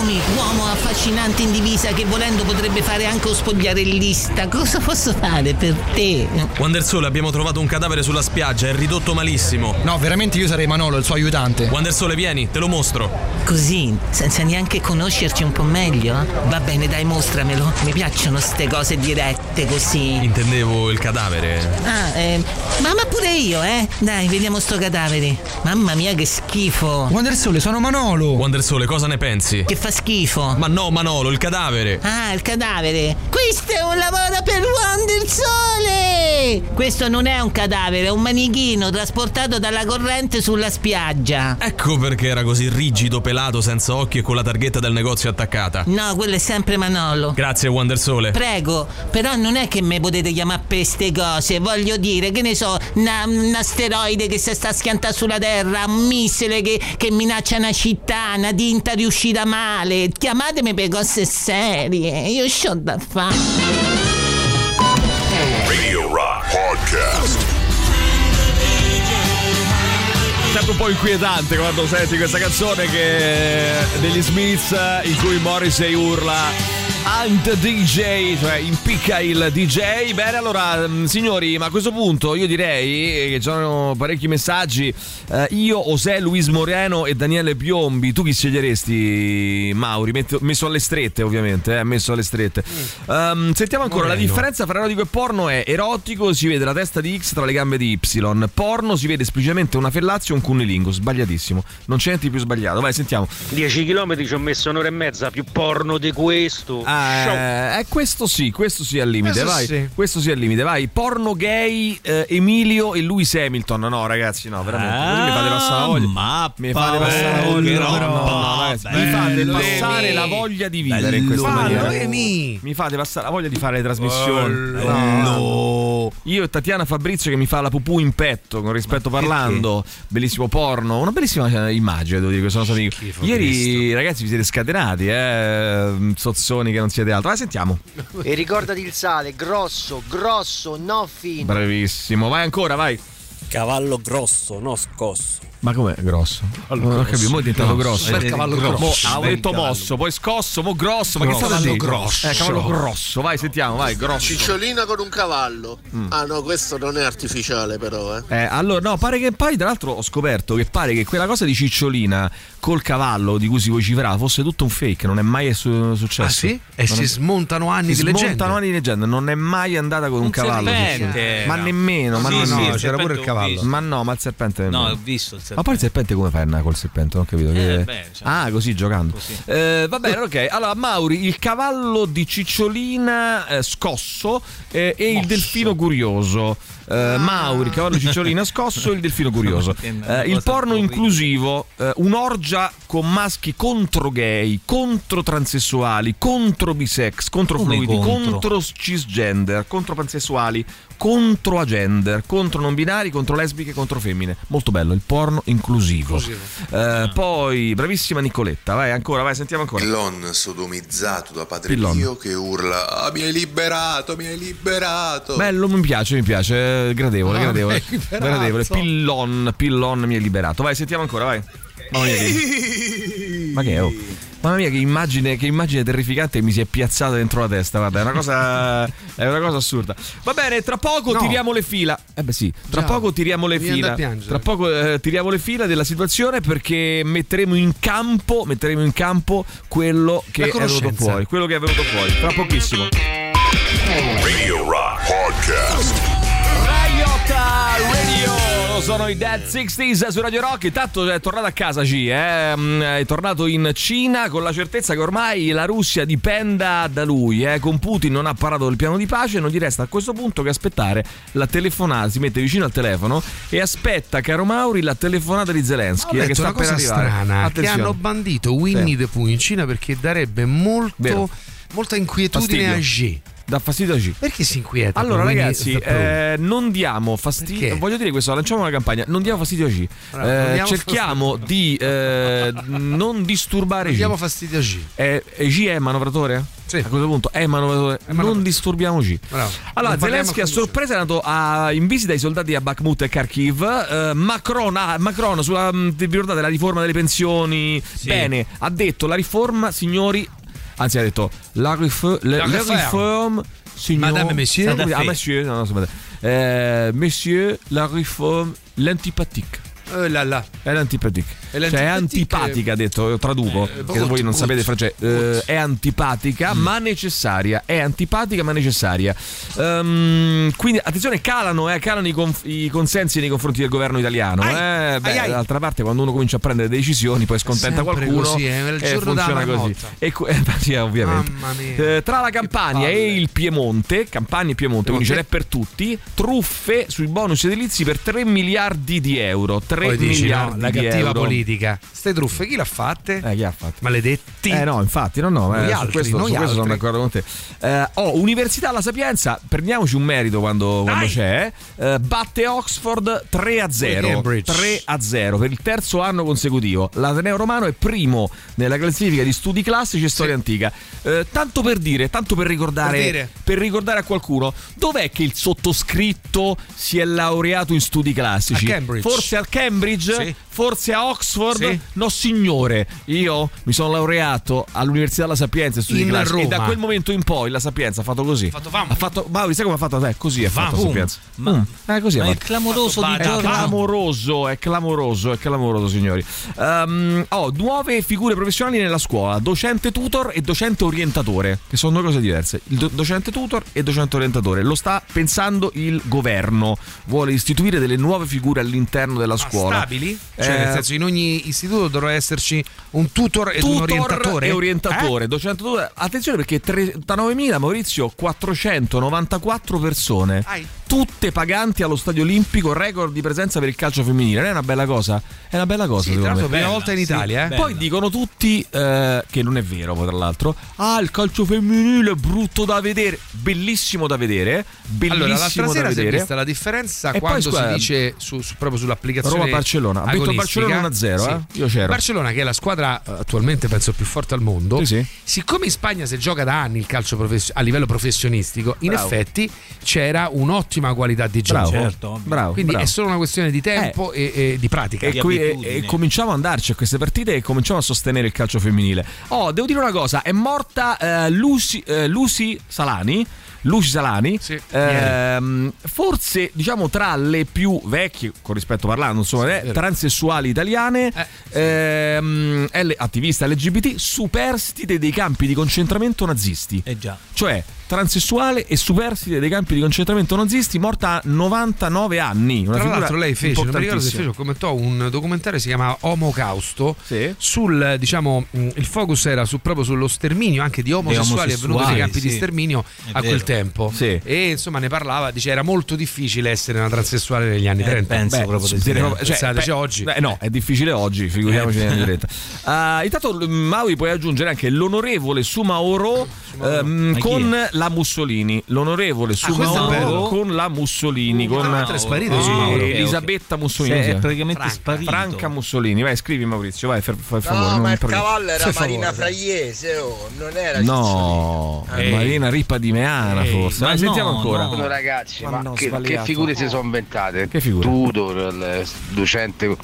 Eccomi, uomo affascinante in divisa che volendo potrebbe fare anche o spogliare il lista. Cosa posso fare per te? Wonder Sole, abbiamo trovato un cadavere sulla spiaggia, è ridotto malissimo. No, veramente io sarei Manolo, il suo aiutante. Wonder Sole, vieni, te lo mostro. Così, senza neanche conoscerci un po' meglio? Va bene, dai, mostramelo. Mi piacciono ste cose dirette così. Intendevo il cadavere. Ah, eh, ma, ma pure io, eh? Dai, vediamo sto cadavere. Mamma mia, che schifo. Wonder Sole, sono Manolo. Wonder Sole, cosa ne pensi? Che fa schifo. Ma no, Manolo, il cadavere. Ah, il cadavere. Questo è un lavoro per Wonder Sole! Questo non è un cadavere, è un manichino trasportato dalla corrente sulla spiaggia. Ecco perché era così rigido, pelato, senza occhi e con la targhetta del negozio attaccata. No, quello è sempre Manolo. Grazie, Wonder Sole. Prego, però non è che me potete chiamare per ste cose, voglio dire, che ne so, un asteroide che si sta a schiantare sulla Terra, un missile che, che minaccia una città, una tinta riuscita male. Chiamatemi per cose serie, io c'ho da fare. Radio Rock Podcast. sempre un po' inquietante quando senti questa canzone che degli Smiths in cui Morrissey urla The DJ, cioè impicca il DJ. Bene, allora, mh, signori, ma a questo punto io direi che ci sono parecchi messaggi. Eh, io, José Luis Moreno e Daniele Piombi, tu chi sceglieresti, Mauri? Metto- messo alle strette, ovviamente, eh, messo alle strette. Ehm, sentiamo ancora, la Moreno. differenza fra erotico e porno è erotico si vede la testa di X tra le gambe di Y, porno si vede esplicitamente una fellazio e un cunnilingo, sbagliatissimo. Non c'è niente di più sbagliato. Vai, sentiamo. 10 km ci ho messo un'ora e mezza, più porno di questo. Eh, eh, questo sì, questo sì al limite, Questo vai. sì. Questo sì al limite, vai. Porno gay eh, Emilio e Lewis Hamilton. No, ragazzi, no, veramente. Così mi fate passare la voglia. Ma mi fate passare la voglia. No, no, no, mi fate passare la voglia di vivere in questa maniera. Mi fate passare la voglia di fare le trasmissioni. No. Io e Tatiana Fabrizio che mi fa la pupù in petto, con rispetto parlando. Bellissimo porno, una bellissima eh, immagine, devo dire, che sono stati. Ieri, ragazzi, vi siete scatenati, eh. Sozzoni che non siete altro. Vai, sentiamo. E ricordati il sale, grosso, grosso, no fine. Bravissimo, vai ancora, vai. Cavallo grosso, no scosso. Ma com'è grosso? non ho capito, mo è diventato grosso. Bel cavallo Mo- grosso. ha Bel detto mosso, poi scosso, mo grosso. Ma che Grosso. a dire? Cavallo grosso. Eh, cavallo grosso, vai, sentiamo, vai, grosso. Cicciolina con un cavallo. Mm. Ah no, questo non è artificiale però, eh. Eh, allora, no, pare che poi, tra l'altro, ho scoperto che pare che quella cosa di Cicciolina col cavallo di cui si vociferava fosse tutto un fake, non è mai su- successo. Ah, sì? E Non si è- smontano anni si di leggende. smontano anni di leggenda, non è mai andata con un, Un cavallo. serpente era. Ma nemmeno, ma Sì, no, sì, c'era serpente pure il cavallo. Ma no, ma il serpente. No, ho visto il Ma poi il serpente come fai a andare col serpente? Non ho capito. Che... Eh, beh, cioè- ah, così giocando. Eh, va bene, ok. Allora, Mauri, il cavallo di Cicciolina eh, scosso eh, e il delfino curioso. Eh, Mauri, cavallo di Cicciolina scosso e il delfino curioso. [LAUGHS] Eh, il porno inclusivo, eh, un'orgia con maschi contro gay, contro transessuali, contro bisex, contro Come fluidi, contro? contro cisgender, contro pansessuali, contro agender, contro non binari, contro lesbiche, contro femmine. Molto bello, il porno inclusivo. Eh, poi, bravissima Nicoletta, vai ancora, vai, sentiamo ancora. Pillon sodomizzato da Padre Pillon. Pio che urla ah, mi hai liberato, mi hai liberato. Bello, mi piace, mi piace, gradevole, Ah, gradevole. Gradevole, pillon, pillon mi hai liberato. Vai, sentiamo ancora, vai. Mamma mia, che... Ma che è? oh? Mamma mia, che immagine, che immagine terrificante che mi si è piazzata dentro la testa. Guarda, è una cosa, [LAUGHS] è una cosa assurda. Va bene, tra poco No. tiriamo le fila. Eh beh sì, tra Già, poco tiriamo le fila. Tra poco eh, tiriamo le fila della situazione perché metteremo in campo, metteremo in campo quello che è venuto fuori. Quello che è venuto fuori. Tra pochissimo. Radio Rock Podcast. Riot Radio sono i Dead 60s su Radio Rock intanto è tornato a casa G eh? Mm, è tornato in Cina con la certezza che ormai la Russia dipenda da lui eh? con Putin non ha parlato del piano di pace non gli resta a questo punto che aspettare la telefonata si mette vicino al telefono e aspetta caro Mauri la telefonata di Zelensky Ho eh, che sta una per cosa arrivare strana che Attenzione. hanno bandito Winnie Sì. the Pooh in Cina perché darebbe molto, molta inquietudine Fastidio. a G. dà fastidio a G Perché si inquieta? Allora, ragazzi, eh, non diamo fastidio. Perché? Voglio dire questo, lanciamo una campagna. Non diamo fastidio a G. Bravo, Eh, cerchiamo di eh, non disturbare Non G. diamo fastidio a G. Eh, G è manovratore? Sì. A questo punto è manovratore. Non disturbiamo G. Bravo. Allora, Non Zelensky a sorpresa è andato a- in visita ai soldati a Bakhmut e Kharkiv. Eh, Macron, ah, Macron sulla, mh, vi ricordate la riforma delle pensioni? Bene, ha detto la riforma, signori. Anzi, ha detto la, rif- La la signori. Madame, monsieur. Ah, monsieur, no, no, aspetta. Eh, monsieur, la riforme, l'antipathique. Eh, là, là. È l'antipatica. È Cioè è antipatica, ha detto, traduco, Eh, che voi non good, sapete francese. Eh, è antipatica Mm. ma necessaria. È antipatica ma necessaria. Ehm, quindi attenzione, calano, eh, calano i, conf- i consensi nei confronti del governo italiano. eh. Beh, ai, ai. d'altra parte, quando uno comincia a prendere decisioni, poi scontenta Sempre qualcuno. così, eh, il giorno funziona così. E eh, sì, ovviamente. Eh, tra la Campania e il Piemonte, Campania e Piemonte, quindi ce n'è per tutti, truffe sui bonus edilizi per 3 miliardi di euro. 3 Poi dici, no, la cattiva euro. politica. Ste truffe chi l'ha fatte? Eh, chi ha fatto? Maledetti. Eh no, infatti, no, no, Noi eh, altri, questo, questo sono d'accordo con te. Eh, oh, Università La Sapienza, prendiamoci un merito quando, quando c'è. eh, batte Oxford 3 a 0. Cambridge. 3 a 0 per il terzo anno consecutivo. L'Ateneo Romano è primo nella classifica di studi classici e storia antica. Eh, tanto per dire, tanto per ricordare, Per dire. per ricordare a qualcuno, dov'è che il sottoscritto si è laureato in studi classici? A Cambridge. Forse al Cambridge? Sì. Forse a Oxford? Sì. No, signore, io mi sono laureato all'Università La Sapienza in studi In classici e Roma. da quel momento in poi La Sapienza ha fatto così. fatto vam. ha fatto, Mauri, sai come ha fatto? Eh, così ha fatto La. Sapienza. Ma- Mm, eh, così ha Ma fatto. clamoroso di È Giorgio clamoroso, è clamoroso, è clamoroso, signori. Ehm, oh, nuove figure professionali nella scuola: docente tutor e docente orientatore, che sono due cose diverse. Il do- docente tutor e docente orientatore. Lo sta pensando il governo. Vuole istituire delle nuove figure all'interno della Ma scuola. stabili? Cioè, Eh, nel senso, in ogni istituto dovrà esserci un tutor ed un orientatore. e orientatore, Eh? docente tutor. Attenzione perché 39.000 Maurizio 494 persone, Ai. Tutte paganti allo Stadio Olimpico, record di presenza per il calcio femminile. Non è una bella cosa? È una bella cosa, Sì, secondo me. prima volta in Italia, eh. Poi dicono tutti eh, che non è vero, poi, tra l'altro. Ah, il calcio femminile è brutto da vedere, bellissimo da vedere, bellissimo Allora, l'altra da sera si è vedere. vista la differenza E poi, quando scusa, si dice su, su- proprio sull'applicazione Roma-Barcellona. Ha vinto. Barcellona 1-0, eh? Io c'ero. Barcellona, che è la squadra eh, attualmente penso più forte al mondo, Sì, sì. siccome in Spagna si gioca da anni il calcio profes- a livello professionististico, in Bravo. effetti c'era un'ottima qualità di gioco. Bravo, Certo, bravo. Quindi bravo. è solo una questione di tempo e, e di pratica. E, qui- e- e cominciamo ad andarci a queste partite e cominciamo a sostenere il calcio femminile. Oh, devo dire una cosa: è morta eh, Lucy, eh, Lucy Salani. Lucy Salani, Sì, ehm, forse diciamo tra le più vecchie, con rispetto parlando, insomma, eh, vero. transessuali italiane, ehm, L- attiviste LGBT, superstite dei campi di concentramento nazisti. Eh già. Cioè, transessuale e superstite dei campi di concentramento nazisti, morta a 99 anni. Una Tra l'altro lei fece, non mi ricordo se fece, commentò un documentario si chiama Omocausto Sì. sul diciamo mh, il focus era su, proprio sullo sterminio anche di omosessuali avvenuti nei omosessuali, campi di sì. sterminio È a quel vero. Tempo Sì. e insomma ne parlava dice era molto difficile essere una transessuale negli anni Eh, 30 penso Beh, proprio di sì, cioè, Pensateci beh, oggi. beh, no, è difficile oggi, figuriamoci Eh. in diretta. [LAUGHS] Ah, intanto Maui puoi aggiungere anche l'onorevole Sumaoro ehm, chi con la Mussolini. L'onorevole Sumaoro bello. con la Mussolini. Tra con è sparito Eh, Sumaoro. Elisabetta Mussolini. Sì, è praticamente Franca, sparito. Franca Mussolini. Vai, scrivi Maurizio, vai, per favore. No, non ma il cavallo era Marina favore. Fraiese, oh, non era No. Marina Rippa di Meana Ehi, forse. ma Vai, sentiamo no, ancora. no. Ragazzi, Ma che, che figure si sono inventate? Che figure? Tutor, il docente.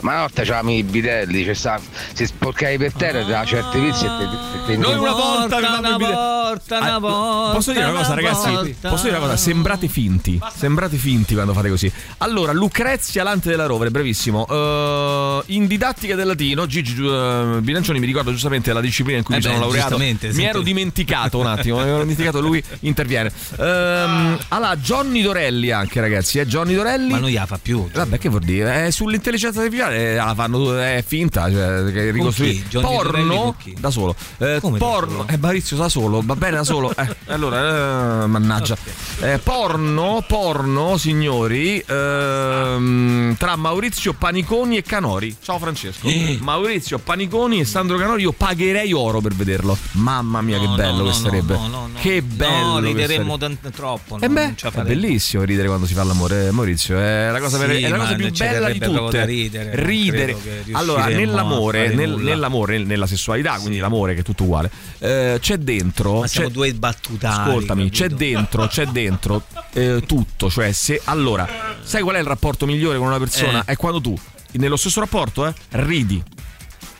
Ma una volta c'avevamo i bidelli, cioè, sta- si sporcavi per terra da certe pizze e te, Noi una volta Una avevamo il bidet- volta, una Ah, volta, Posso dire una cosa, una ragazzi? volta. Posso dire una cosa? Sembrate finti. Sembrate finti quando fate così. Allora, Lucrezia Lante della Rovere, brevissimo. Eh, in didattica del latino, Gigi uh, Bilancioni mi ricorda giustamente la disciplina in cui Eh mi beh, sono laureato. Mi ero dimenticato un attimo, mi ero dimenticato, lui [LAUGHS] interviene. Ehm, allora, Johnny Dorelli anche, ragazzi. Eh, Johnny Dorelli. Ma non gliela fa più. Vabbè, che vuol dire? Eh, sull'intelligenza artificiale eh, la fanno è finta, cioè, che ricostruire. Porno da solo. Eh, Come da porno, solo? eh, Maurizio da solo, va bene da solo. Eh, [LAUGHS] allora, eh, mannaggia. Eh, porno, porno, signori, ehm, tra Maurizio Paniconi e Canori. Ciao Francesco. Eh. Maurizio Paniconi e Sandro Canori, io pagherei oro per vederlo. Mamma mia, No, che bello no, che no, sarebbe. Che bello. Rideremmo tant- troppo. E non beh, è bellissimo ridere quando si fa l'amore, eh, Maurizio. È la cosa, Sì, vera- è la cosa più bella di tutte. ridere, ridere. Allora, nell'amore, nel- nell'amore, nella sessualità, quindi l'amore che è tutto uguale, eh, c'è dentro. Ma siamo c'è- due battutari. Ascoltami, capito? c'è dentro, c'è dentro eh, tutto. Cioè, se allora, sai qual è il rapporto migliore con una persona? Eh. È quando tu, nello stesso rapporto, eh, ridi,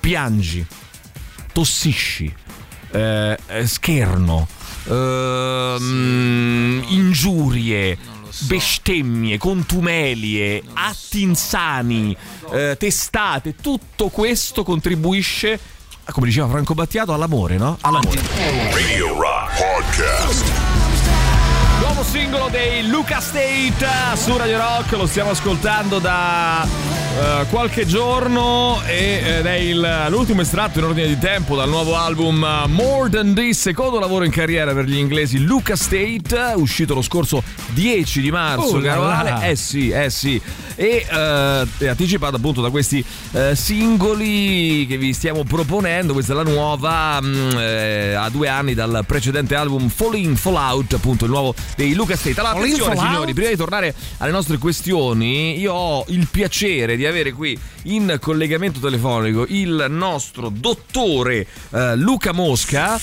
piangi, tossisci, eh, eh, ehm, ingiurie. bestemmie, contumelie, atti insani, eh, testate, tutto questo contribuisce, come diceva Franco Battiato, all'amore, no? All'amore. Radio Rock Podcast. Singolo dei Luca State su Radio Rock, lo stiamo ascoltando da eh, qualche giorno ed è il- l'ultimo estratto in ordine di tempo dal nuovo album eh, More Than This, secondo lavoro in carriera per gli inglesi Luca State, uscito lo scorso 10 di marzo, Oh là caro. Ale. Eh sì, eh sì. E eh, è anticipato appunto da questi eh, singoli che vi stiamo proponendo. Questa è la nuova, mh, eh, a due anni dal precedente album Fall In, Fall Out, appunto il nuovo dei Luca State. Allora, Fall In, attenzione signori, prima di tornare alle nostre questioni, io ho il piacere di avere qui in collegamento telefonico il nostro dottore eh, Luca Mosca.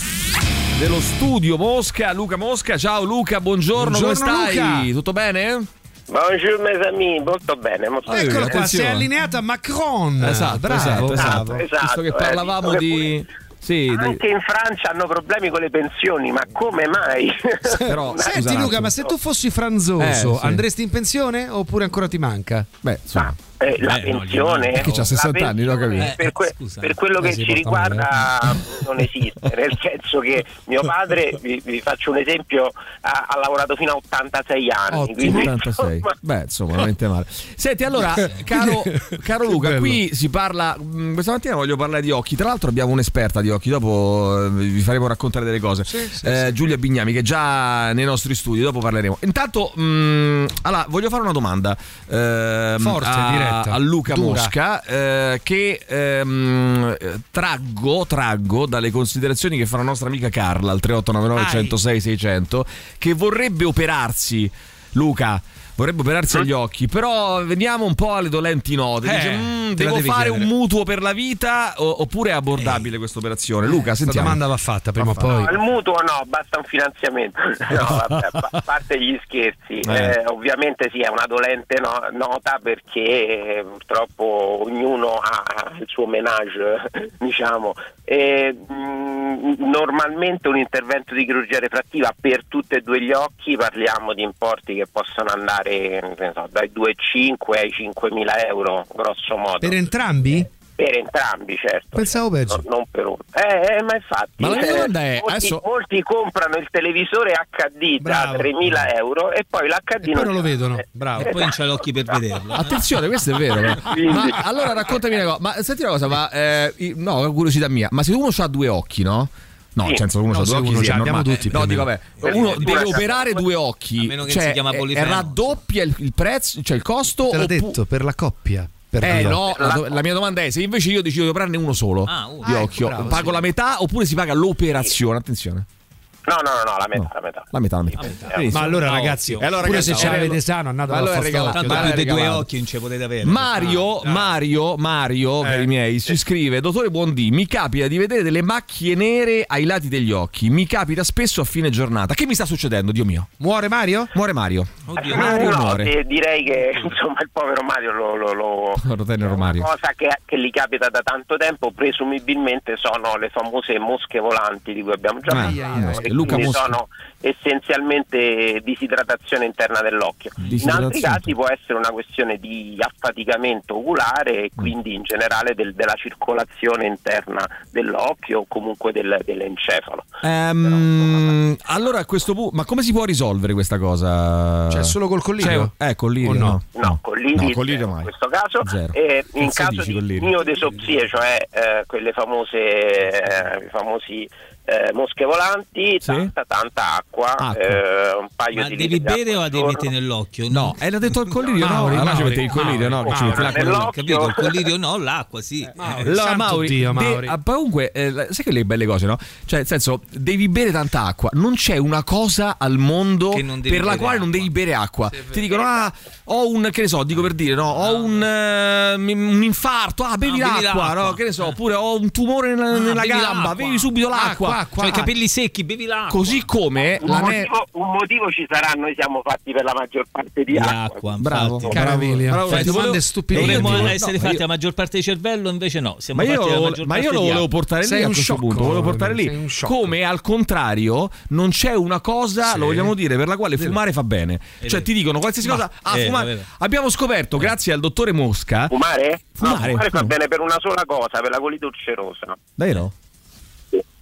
Dello studio Mosca, Luca Mosca, ciao Luca, buongiorno, Buongiorno, come stai? Luca. Tutto bene? Buongiorno mes amis, molto bene, molto Ah, bene. Eccolo qua, attenzione. sei allineato a Macron. Esatto, bravo, esatto, esatto. bravo. Esatto, Visto che eh, parlavamo visto che di... Sì, Anche in Francia hanno problemi con le pensioni, ma come mai? [LAUGHS] però [LAUGHS] Senti scusate. Luca, ma se tu fossi franzoso, Eh, sì. andresti in pensione oppure ancora ti manca? Beh, insomma. Eh, la no, pensione Perché c'ha la 60 anni, l'ho pensione, capito. per, que- scusa. per quello Eh, che ci riguarda non esiste [LAUGHS] nel senso che mio padre vi, vi faccio un esempio ha, ha lavorato fino a 86 anni Ottimo. quindi, 86. insomma, Beh, insomma, veramente male. Senti, allora, caro, caro Che Luca, qui si parla. mh, Questa mattina voglio parlare di occhi. Tra l'altro, abbiamo un'esperta di occhi. Dopo eh, vi faremo raccontare delle cose. Eh, Giulia Bignami, che è già nei nostri studi. Dopo parleremo. Intanto, mh, allora, voglio fare una domanda. ehm, Forte, a, Luca Dura. Mosca. eh, che ehm, eh, traggo, traggo dalle considerazioni che fa la nostra amica Carla al 3899 Ai. 106 600 che vorrebbe operarsi Luca vorrebbe operarsi agli occhi però veniamo un po' alle dolenti note Eh, dice "Mm, devo fare chiedere." un mutuo per la vita o- oppure è abbordabile questa operazione Luca Questa sentiamo domanda va fatta prima o poi. No, il mutuo no, basta un finanziamento. [LAUGHS] No, vabbè, a parte gli scherzi, Eh. eh, ovviamente sì, è una dolente no- nota perché eh, purtroppo ognuno ha il suo menage, [LAUGHS] diciamo. E, mh, normalmente un intervento di chirurgia refrattiva per tutti e due gli occhi parliamo di importi che possono andare ne so, dai 2,5 ai 5.000 euro, grosso modo. Per entrambi? Per entrambi, certo. Pensavo peggio. No, non per uno. Eh, eh, ma infatti. Ma la mia eh, domanda è, molti, adesso- molti comprano il televisore HD Bravo. da 3.000 euro e poi l'HD E poi non lo vedono. Eh, Bravo. E poi non c'ha gli occhi per vederlo. Attenzione, questo è vero. Quindi- Ma allora raccontami una cosa. Ma senti una cosa, ma eh, no, curiosità mia. Ma se uno ha due occhi, no? No, Sì. senso uno No, ha due occhi, uno sì, ce è l'abbiamo normale. tutti, No, dico, vabbè, uno deve operare due occhi. A meno che cioè, si chiama eh, polifemo, raddoppia il, il prezzo, cioè il costo Te l'ha oppu- detto, per la coppia. Per Eh Dio. no, la, do- la mia domanda è se invece io decido di operarne uno solo Ah, uno. di Ah, ecco, occhio, bravo, pago sì. la metà oppure si paga l'operazione? Attenzione. No, no, no, no, la metà, No. la metà. La metà, la metà. Benissimo. Ma allora Ah, ragazzi. E allora, pure ragazzi, se ce l'avete sano, andate allora è regalato. Tanto più di due occhi non ci potete avere. Mario, Mario, Mario, per i miei, ci scrive: Dottore Buondì, mi capita di vedere delle macchie nere ai lati degli occhi. Mi capita spesso a fine giornata. Che mi sta succedendo, Dio mio? Muore Mario? Muore Mario. Oddio, Mario no, muore. eh, direi che [LAUGHS] insomma il povero Mario lo, lo, lo- Povero tenero Mario. cosa che, che gli capita da tanto tempo presumibilmente sono le famose mosche volanti di cui abbiamo già Ah, parlato. E Luca quindi Mosca. sono essenzialmente disidratazione interna dell'occhio in altri casi può essere una questione di affaticamento oculare e quindi in generale del- della circolazione interna dell'occhio o comunque del- dell'encefalo Ehm, allora a questo punto, ma come si può risolvere questa cosa? Cioè, solo col collirio? Cioè, eh, collirio no? No, con l'IRIS No, con l'IRIS in mai. questo caso Zero. e in Cosa caso dici di miodesopsie, cioè eh, quelle famose eh, i famosi eh, mosche volanti, Sì. tanta tanta acqua, Acqua. eh, un paio Ma di devi bere o devi mettere nell'occhio? No, eh, l'ha detto il collirio, no? Mauri, ci Mauri, mette il collirio, no? Che ci mette l'acqua Nell'occhio. nell'occhio. Capito? Il collirio no, l'acqua sì. Eh, Mauri. Allora, Mauri, Dio, de- Mauri. ah, comunque, eh, sai quelle belle cose, no? Cioè, nel senso, devi bere tanta acqua. Non c'è una cosa al mondo Che per la quale non devi bere acqua. Ti dicono, ah, ho un, che ne so, dico per dire, no? Ho un, eh, un infarto, ah, bevi Ah, bevi l'acqua, l'acqua. no? Che ne so, oppure ho un tumore nella, nella bevi gamba, l'acqua. bevi subito l'acqua. Acqua. Cioè, i capelli secchi, bevi l'acqua. Così come Un la ne- motivo, un motivo ci sarà, noi siamo fatti per la maggior parte di, Di acqua. acqua, Bravo, infatti. bravo, domande stupide. Dovremmo No, essere io- fatti la maggior parte di cervello, invece no. Siamo Ma io, la ma io lo volevo portare lì Sei a un questo punto. Volevo portare lì. Come al contrario, non c'è una cosa, lo vogliamo dire, per la quale fumare fa bene. Cioè, ti dicono qualsiasi cosa. Ah, eh, fumare. vero. Abbiamo scoperto, grazie al dottore Mosca. Fumare? No, Fumare, fumare fa bene per una sola cosa, per la colite ulcerosa. Davvero?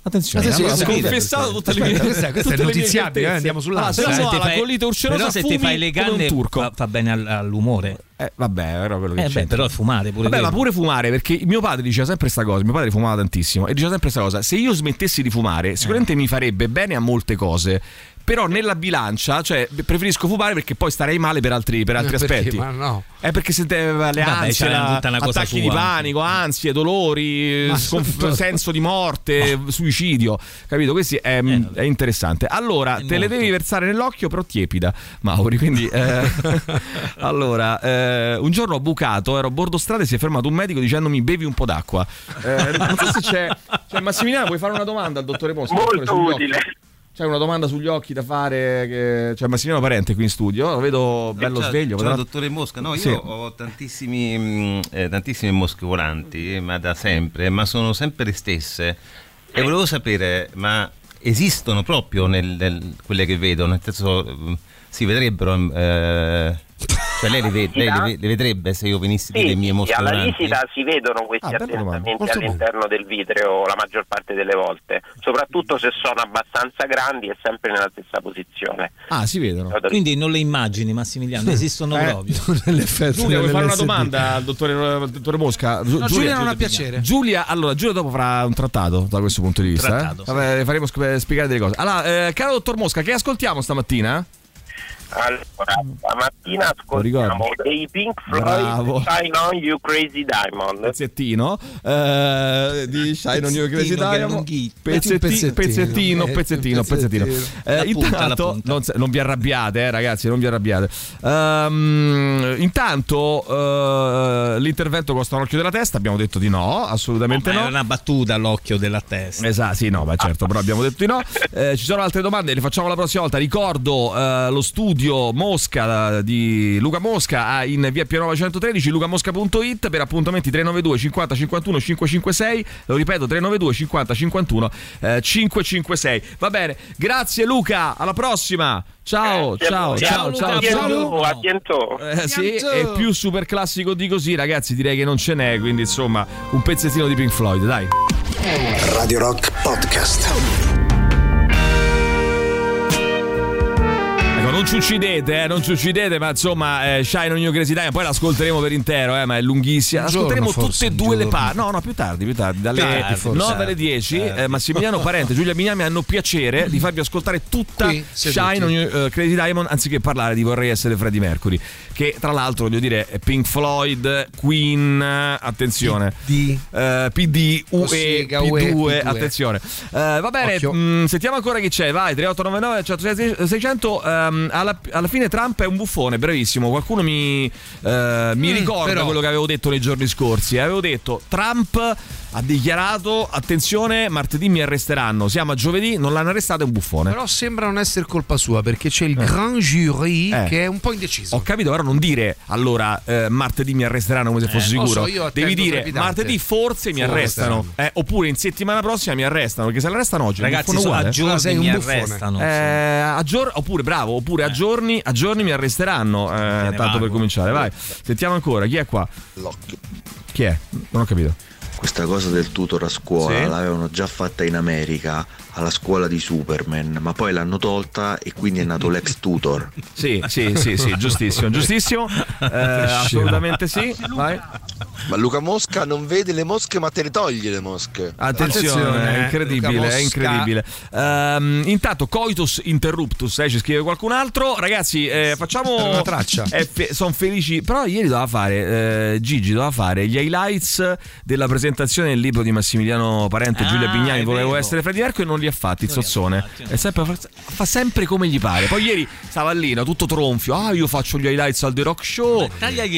Attenzione, Attenzione, allora, ho capite? confessato tutte le mie questa- questa è notiziabile, eh, andiamo sull'altro. Ah, se no, se ha ti la fai- colite ulcerosa però se ti fai le canne turco. fa, fa bene al- all'umore. Eh, vabbè, però quello che Eh, beh, però è fumare pure Vabbè, ma pure fumare, perché mio padre diceva sempre questa cosa. Mio padre fumava tantissimo e diceva sempre questa cosa: se io smettessi di fumare, sicuramente mi farebbe bene a molte cose. Però nella bilancia, cioè, preferisco fumare perché poi starei male per altri, per altri Eh, perché? aspetti. Ma no. È perché se te, le Vabbè, ansie, c'è la- tutta una cosa attacchi sua. di panico, ansie, dolori, sconf- senso di morte, [LAUGHS] suicidio. Capito? Questo è, è interessante. Allora, È te le devi versare nell'occhio, però tiepida, Mauri. Quindi, eh, [LAUGHS] allora, eh, un giorno ho bucato, ero a bordo strada e si è fermato un medico dicendomi bevi un po' d'acqua. Eh, non so se c'è. Cioè, Massimiliano, puoi fare una domanda al dottore dottore, Molto utile. C'è una domanda sugli occhi da fare? Che... C'è Massimiliano Parente qui in studio, lo vedo bello Ciao, sveglio. ciao, potrà- dottore Mosca. No, io Sì. ho eh, tantissime mosche volanti, eh, ma da sempre, ma sono sempre le stesse. E volevo sapere, ma esistono proprio nel, nel- quelle che vedo? Nel senso, si vedrebbero... eh, cioè lei le, lei le ve- le vedrebbe se io venissi Sì, delle mie sì, mosche alla visita si vedono questi Ah, Molto all'interno del vitreo la maggior parte delle volte, soprattutto se sono abbastanza grandi e sempre nella stessa posizione. Ah, si vedono. Quindi non le immagini, Massimiliano, esistono Eh, proprio. [LAUGHS] Giulia, vuoi fare una domanda al dottore, al dottore Mosca? Giu- No, Giulia non ha piacere. Giulia, allora, Giulia dopo farà un trattato da questo punto di vista. Trattato, eh? sì. Vabbè, faremo sc- spiegare delle cose. Allora, eh, caro dottor Mosca, che ascoltiamo stamattina? Allora, stamattina ricordo. ascoltiamo dei Pink Bravo. Floyd Shine On You Crazy Diamond. Pezzettino eh, di Shine on You Crazy Diamond. Pezzetti- Pezzettino. pezzettino, Eh, pezzettino, pezzettino. pezzettino. Eh, punta, la intanto, non, non vi arrabbiate, eh, ragazzi, non vi arrabbiate. Ehm, intanto, eh, l'intervento costa un occhio della testa. Abbiamo detto di no, assolutamente Ma no. Era una battuta all'occhio della testa. Esatto, sì, no, ma certo, però abbiamo detto di no. [LAUGHS] Eh, ci sono altre domande, le facciamo la prossima volta. Ricordo eh, lo studio Mosca eh, di Luca Mosca in via Pianova 113, lucamosca.it per appuntamenti 392 50 51 556. Lo ripeto, 392 50 51 eh, 556. Va bene, grazie Luca, alla prossima. Ciao, a ciao, ciao, ciao, ciao. bientôt, a bientôt. Eh, sì, e più super classico di così, ragazzi, direi che non ce n'è. Quindi, insomma, un pezzettino di Pink Floyd, dai. Radio Rock Podcast. Non ci uccidete, eh, non ci uccidete, ma insomma, eh, Shine on You Crazy Time, poi l'ascolteremo per intero, eh, ma è lunghissima. Ascolteremo tutte e due le parti. No, no, più tardi, più tardi, dalle Tardi, forse. 9 alle 10. eh, Massimiliano Parente e Giulia Bignami hanno piacere di farvi ascoltare tutta Qui. Shine on You eh, Crazy Diamond, anziché parlare di Vorrei essere Freddie Mercury, che tra l'altro, voglio dire, Pink Floyd, Queen, eh, attenzione. Di Eh, PD, UE, Ossega, P2, UE, P2. attenzione. Eh, va bene, mh, sentiamo ancora chi c'è. Vai, 3899 106 600. ehm, alla, alla fine Trump è un buffone, bravissimo. Qualcuno mi, eh, mi Mm, ricorda però- quello che avevo detto nei giorni scorsi. Avevo detto Trump ha dichiarato attenzione, martedì mi arresteranno. Siamo a giovedì, non l'hanno arrestato, è un buffone. Però sembra non essere colpa sua perché c'è il grand jury Eh. che è un po' indeciso. Ho capito, però non dire allora eh, martedì mi arresteranno come se fossi lo sicuro. so, io Devi dire trepidante. martedì forse mi Forse. arrestano. Eh, oppure in settimana prossima mi arrestano. Perché se l'arrestano oggi, Ragazzi, so- a giorni sei un mi buffone. arrestano. Eh, a gior- oppure bravo, oppure a giorni, a giorni mi arresteranno. eh, tanto vago. per cominciare, vai. Sentiamo ancora, chi è qua? Chi è? Non ho capito. Questa cosa del tutor a scuola Sì. l'avevano già fatta in America alla scuola di Superman, ma poi l'hanno tolta e quindi è nato l'ex tutor. [LAUGHS] Sì, sì, sì, sì, giustissimo, giustissimo. [LAUGHS] Eh, assolutamente sì. Vai. Ma Luca Mosca non vede le mosche, ma te le toglie le mosche. Attenzione, Attenzione, è eh, incredibile, è incredibile. Ehm, intanto, coitus interruptus, eh, ci scrive qualcun altro. Ragazzi, eh, facciamo una traccia. sono felici. Però ieri doveva fare, eh, Gigi doveva fare gli highlights della presentazione del libro di Massimiliano Parente e Ah, Giulia Pignani. Volevo essere Freddy Mercury e non li ha fatti, il Non li ha Sozzone. fatti, no. È sempre- fa, sempre come gli pare. Poi ieri stava lì, no, tutto tronfio. Ah, io faccio gli highlights al The Rock Show.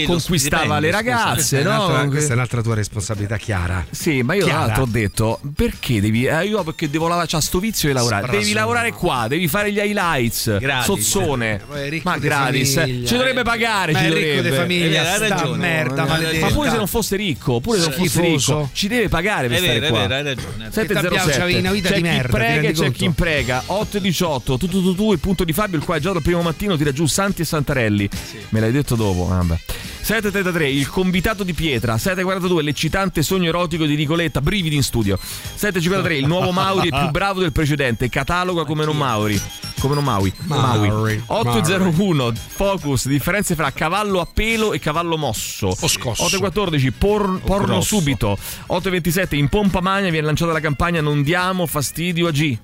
Conquistava le scusa. ragazze, no? un'altra, Comunque- questa è un'altra tua responsabilità chiara. Sì, ma io tra l'altro ho detto perché devi. eh, io perché devo lavorare, c'ha sto vizio di lavorare. Sprasone. Devi lavorare qua, devi fare gli highlights. Gratis. Sozzone. È ricco Ma gratis. famiglia. Ci dovrebbe pagare. Ma ci è ricco dovrebbe. di famiglia, Eh, ragione. merda Ma pure se non fosse ricco, pure se non fosse ricco, ci deve pagare per È stare vero, è qua. vero, hai ragione. 707 c'avevi una vita di merda, prega e c'è conto? chi imprega 8 e 18 tu tu tu tu il punto di Fabio il quale già dal primo mattino tira giù Santi e Santarelli. Me l'hai detto dopo Ah, vabbè. 733 il convitato di pietra. 742 l'eccitante sogno erotico di Nicoletta brividi in studio. 753 il nuovo Mauri è più bravo del precedente. Cataloga come non Mauri come non Maui Mauri. Maui 801 focus differenze fra cavallo a pelo e cavallo mosso O scosso. 814 por- porno grosso. subito 827 in pompa magna viene lanciata la campagna non diamo fastidio a G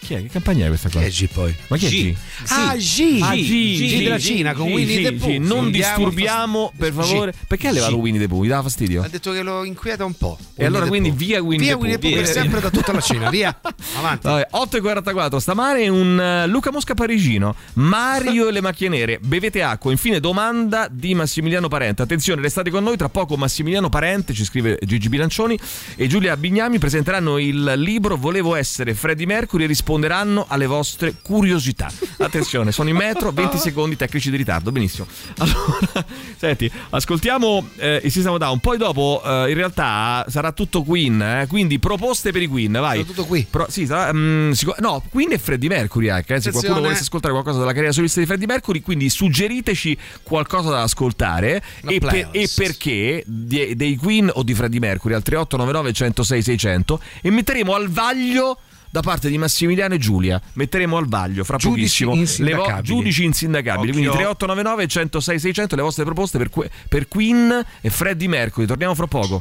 chi è? Che campagna è questa qua? Che è G poi? Ma chi è G? Ah, G. Ah, G, G della Cina con Winnie the Pooh. Non disturbiamo, per G. favore. Perché ha levato G. Winnie the Pooh? Gli dava fastidio? Ha detto che lo inquieta un po'. E allora quindi via Winnie Via the Winnie Pooh. the Pooh per Via. sempre da tutta la Cina, via. [LAUGHS] Avanti. Vabbè, 8.44 stamane un eh, Luca Mosca parigino Mario e le macchie nere bevete acqua infine domanda di Massimiliano Parente attenzione restate con noi tra poco Massimiliano Parente ci scrive Gigi Bilancioni e Giulia Bignami presenteranno il libro Volevo essere Freddie Mercury e risponderanno alle vostre curiosità. Attenzione sono in metro [LAUGHS] 20 secondi tecnici di ritardo benissimo. Allora [LAUGHS] senti ascoltiamo eh, il System of a Down poi dopo eh, in realtà sarà tutto Queen eh, quindi proposte per i Queen vai. Sarà tutto qui. Pro- sì, sarà, mm, sicu- no, Queen e Freddie Mercury anche. eh, se qualcuno volesse ascoltare qualcosa della carriera solista di Freddie Mercury, quindi suggeriteci qualcosa da ascoltare. E, per- e perché di- dei Queen o di Freddie Mercury al 3899 106 600 e metteremo al vaglio da parte di Massimiliano e Giulia metteremo al vaglio fra Giudici pochissimo le vo- giudici insindacabili quindi Occhio. 3899 106 600 le vostre proposte per, que- per Queen e Freddie Mercury torniamo fra poco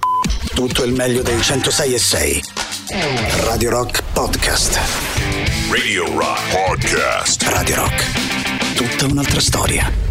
Tutto il meglio dei 106 e 6. Radio Rock Podcast. Radio Rock Podcast. Radio Rock. Tutta un'altra storia.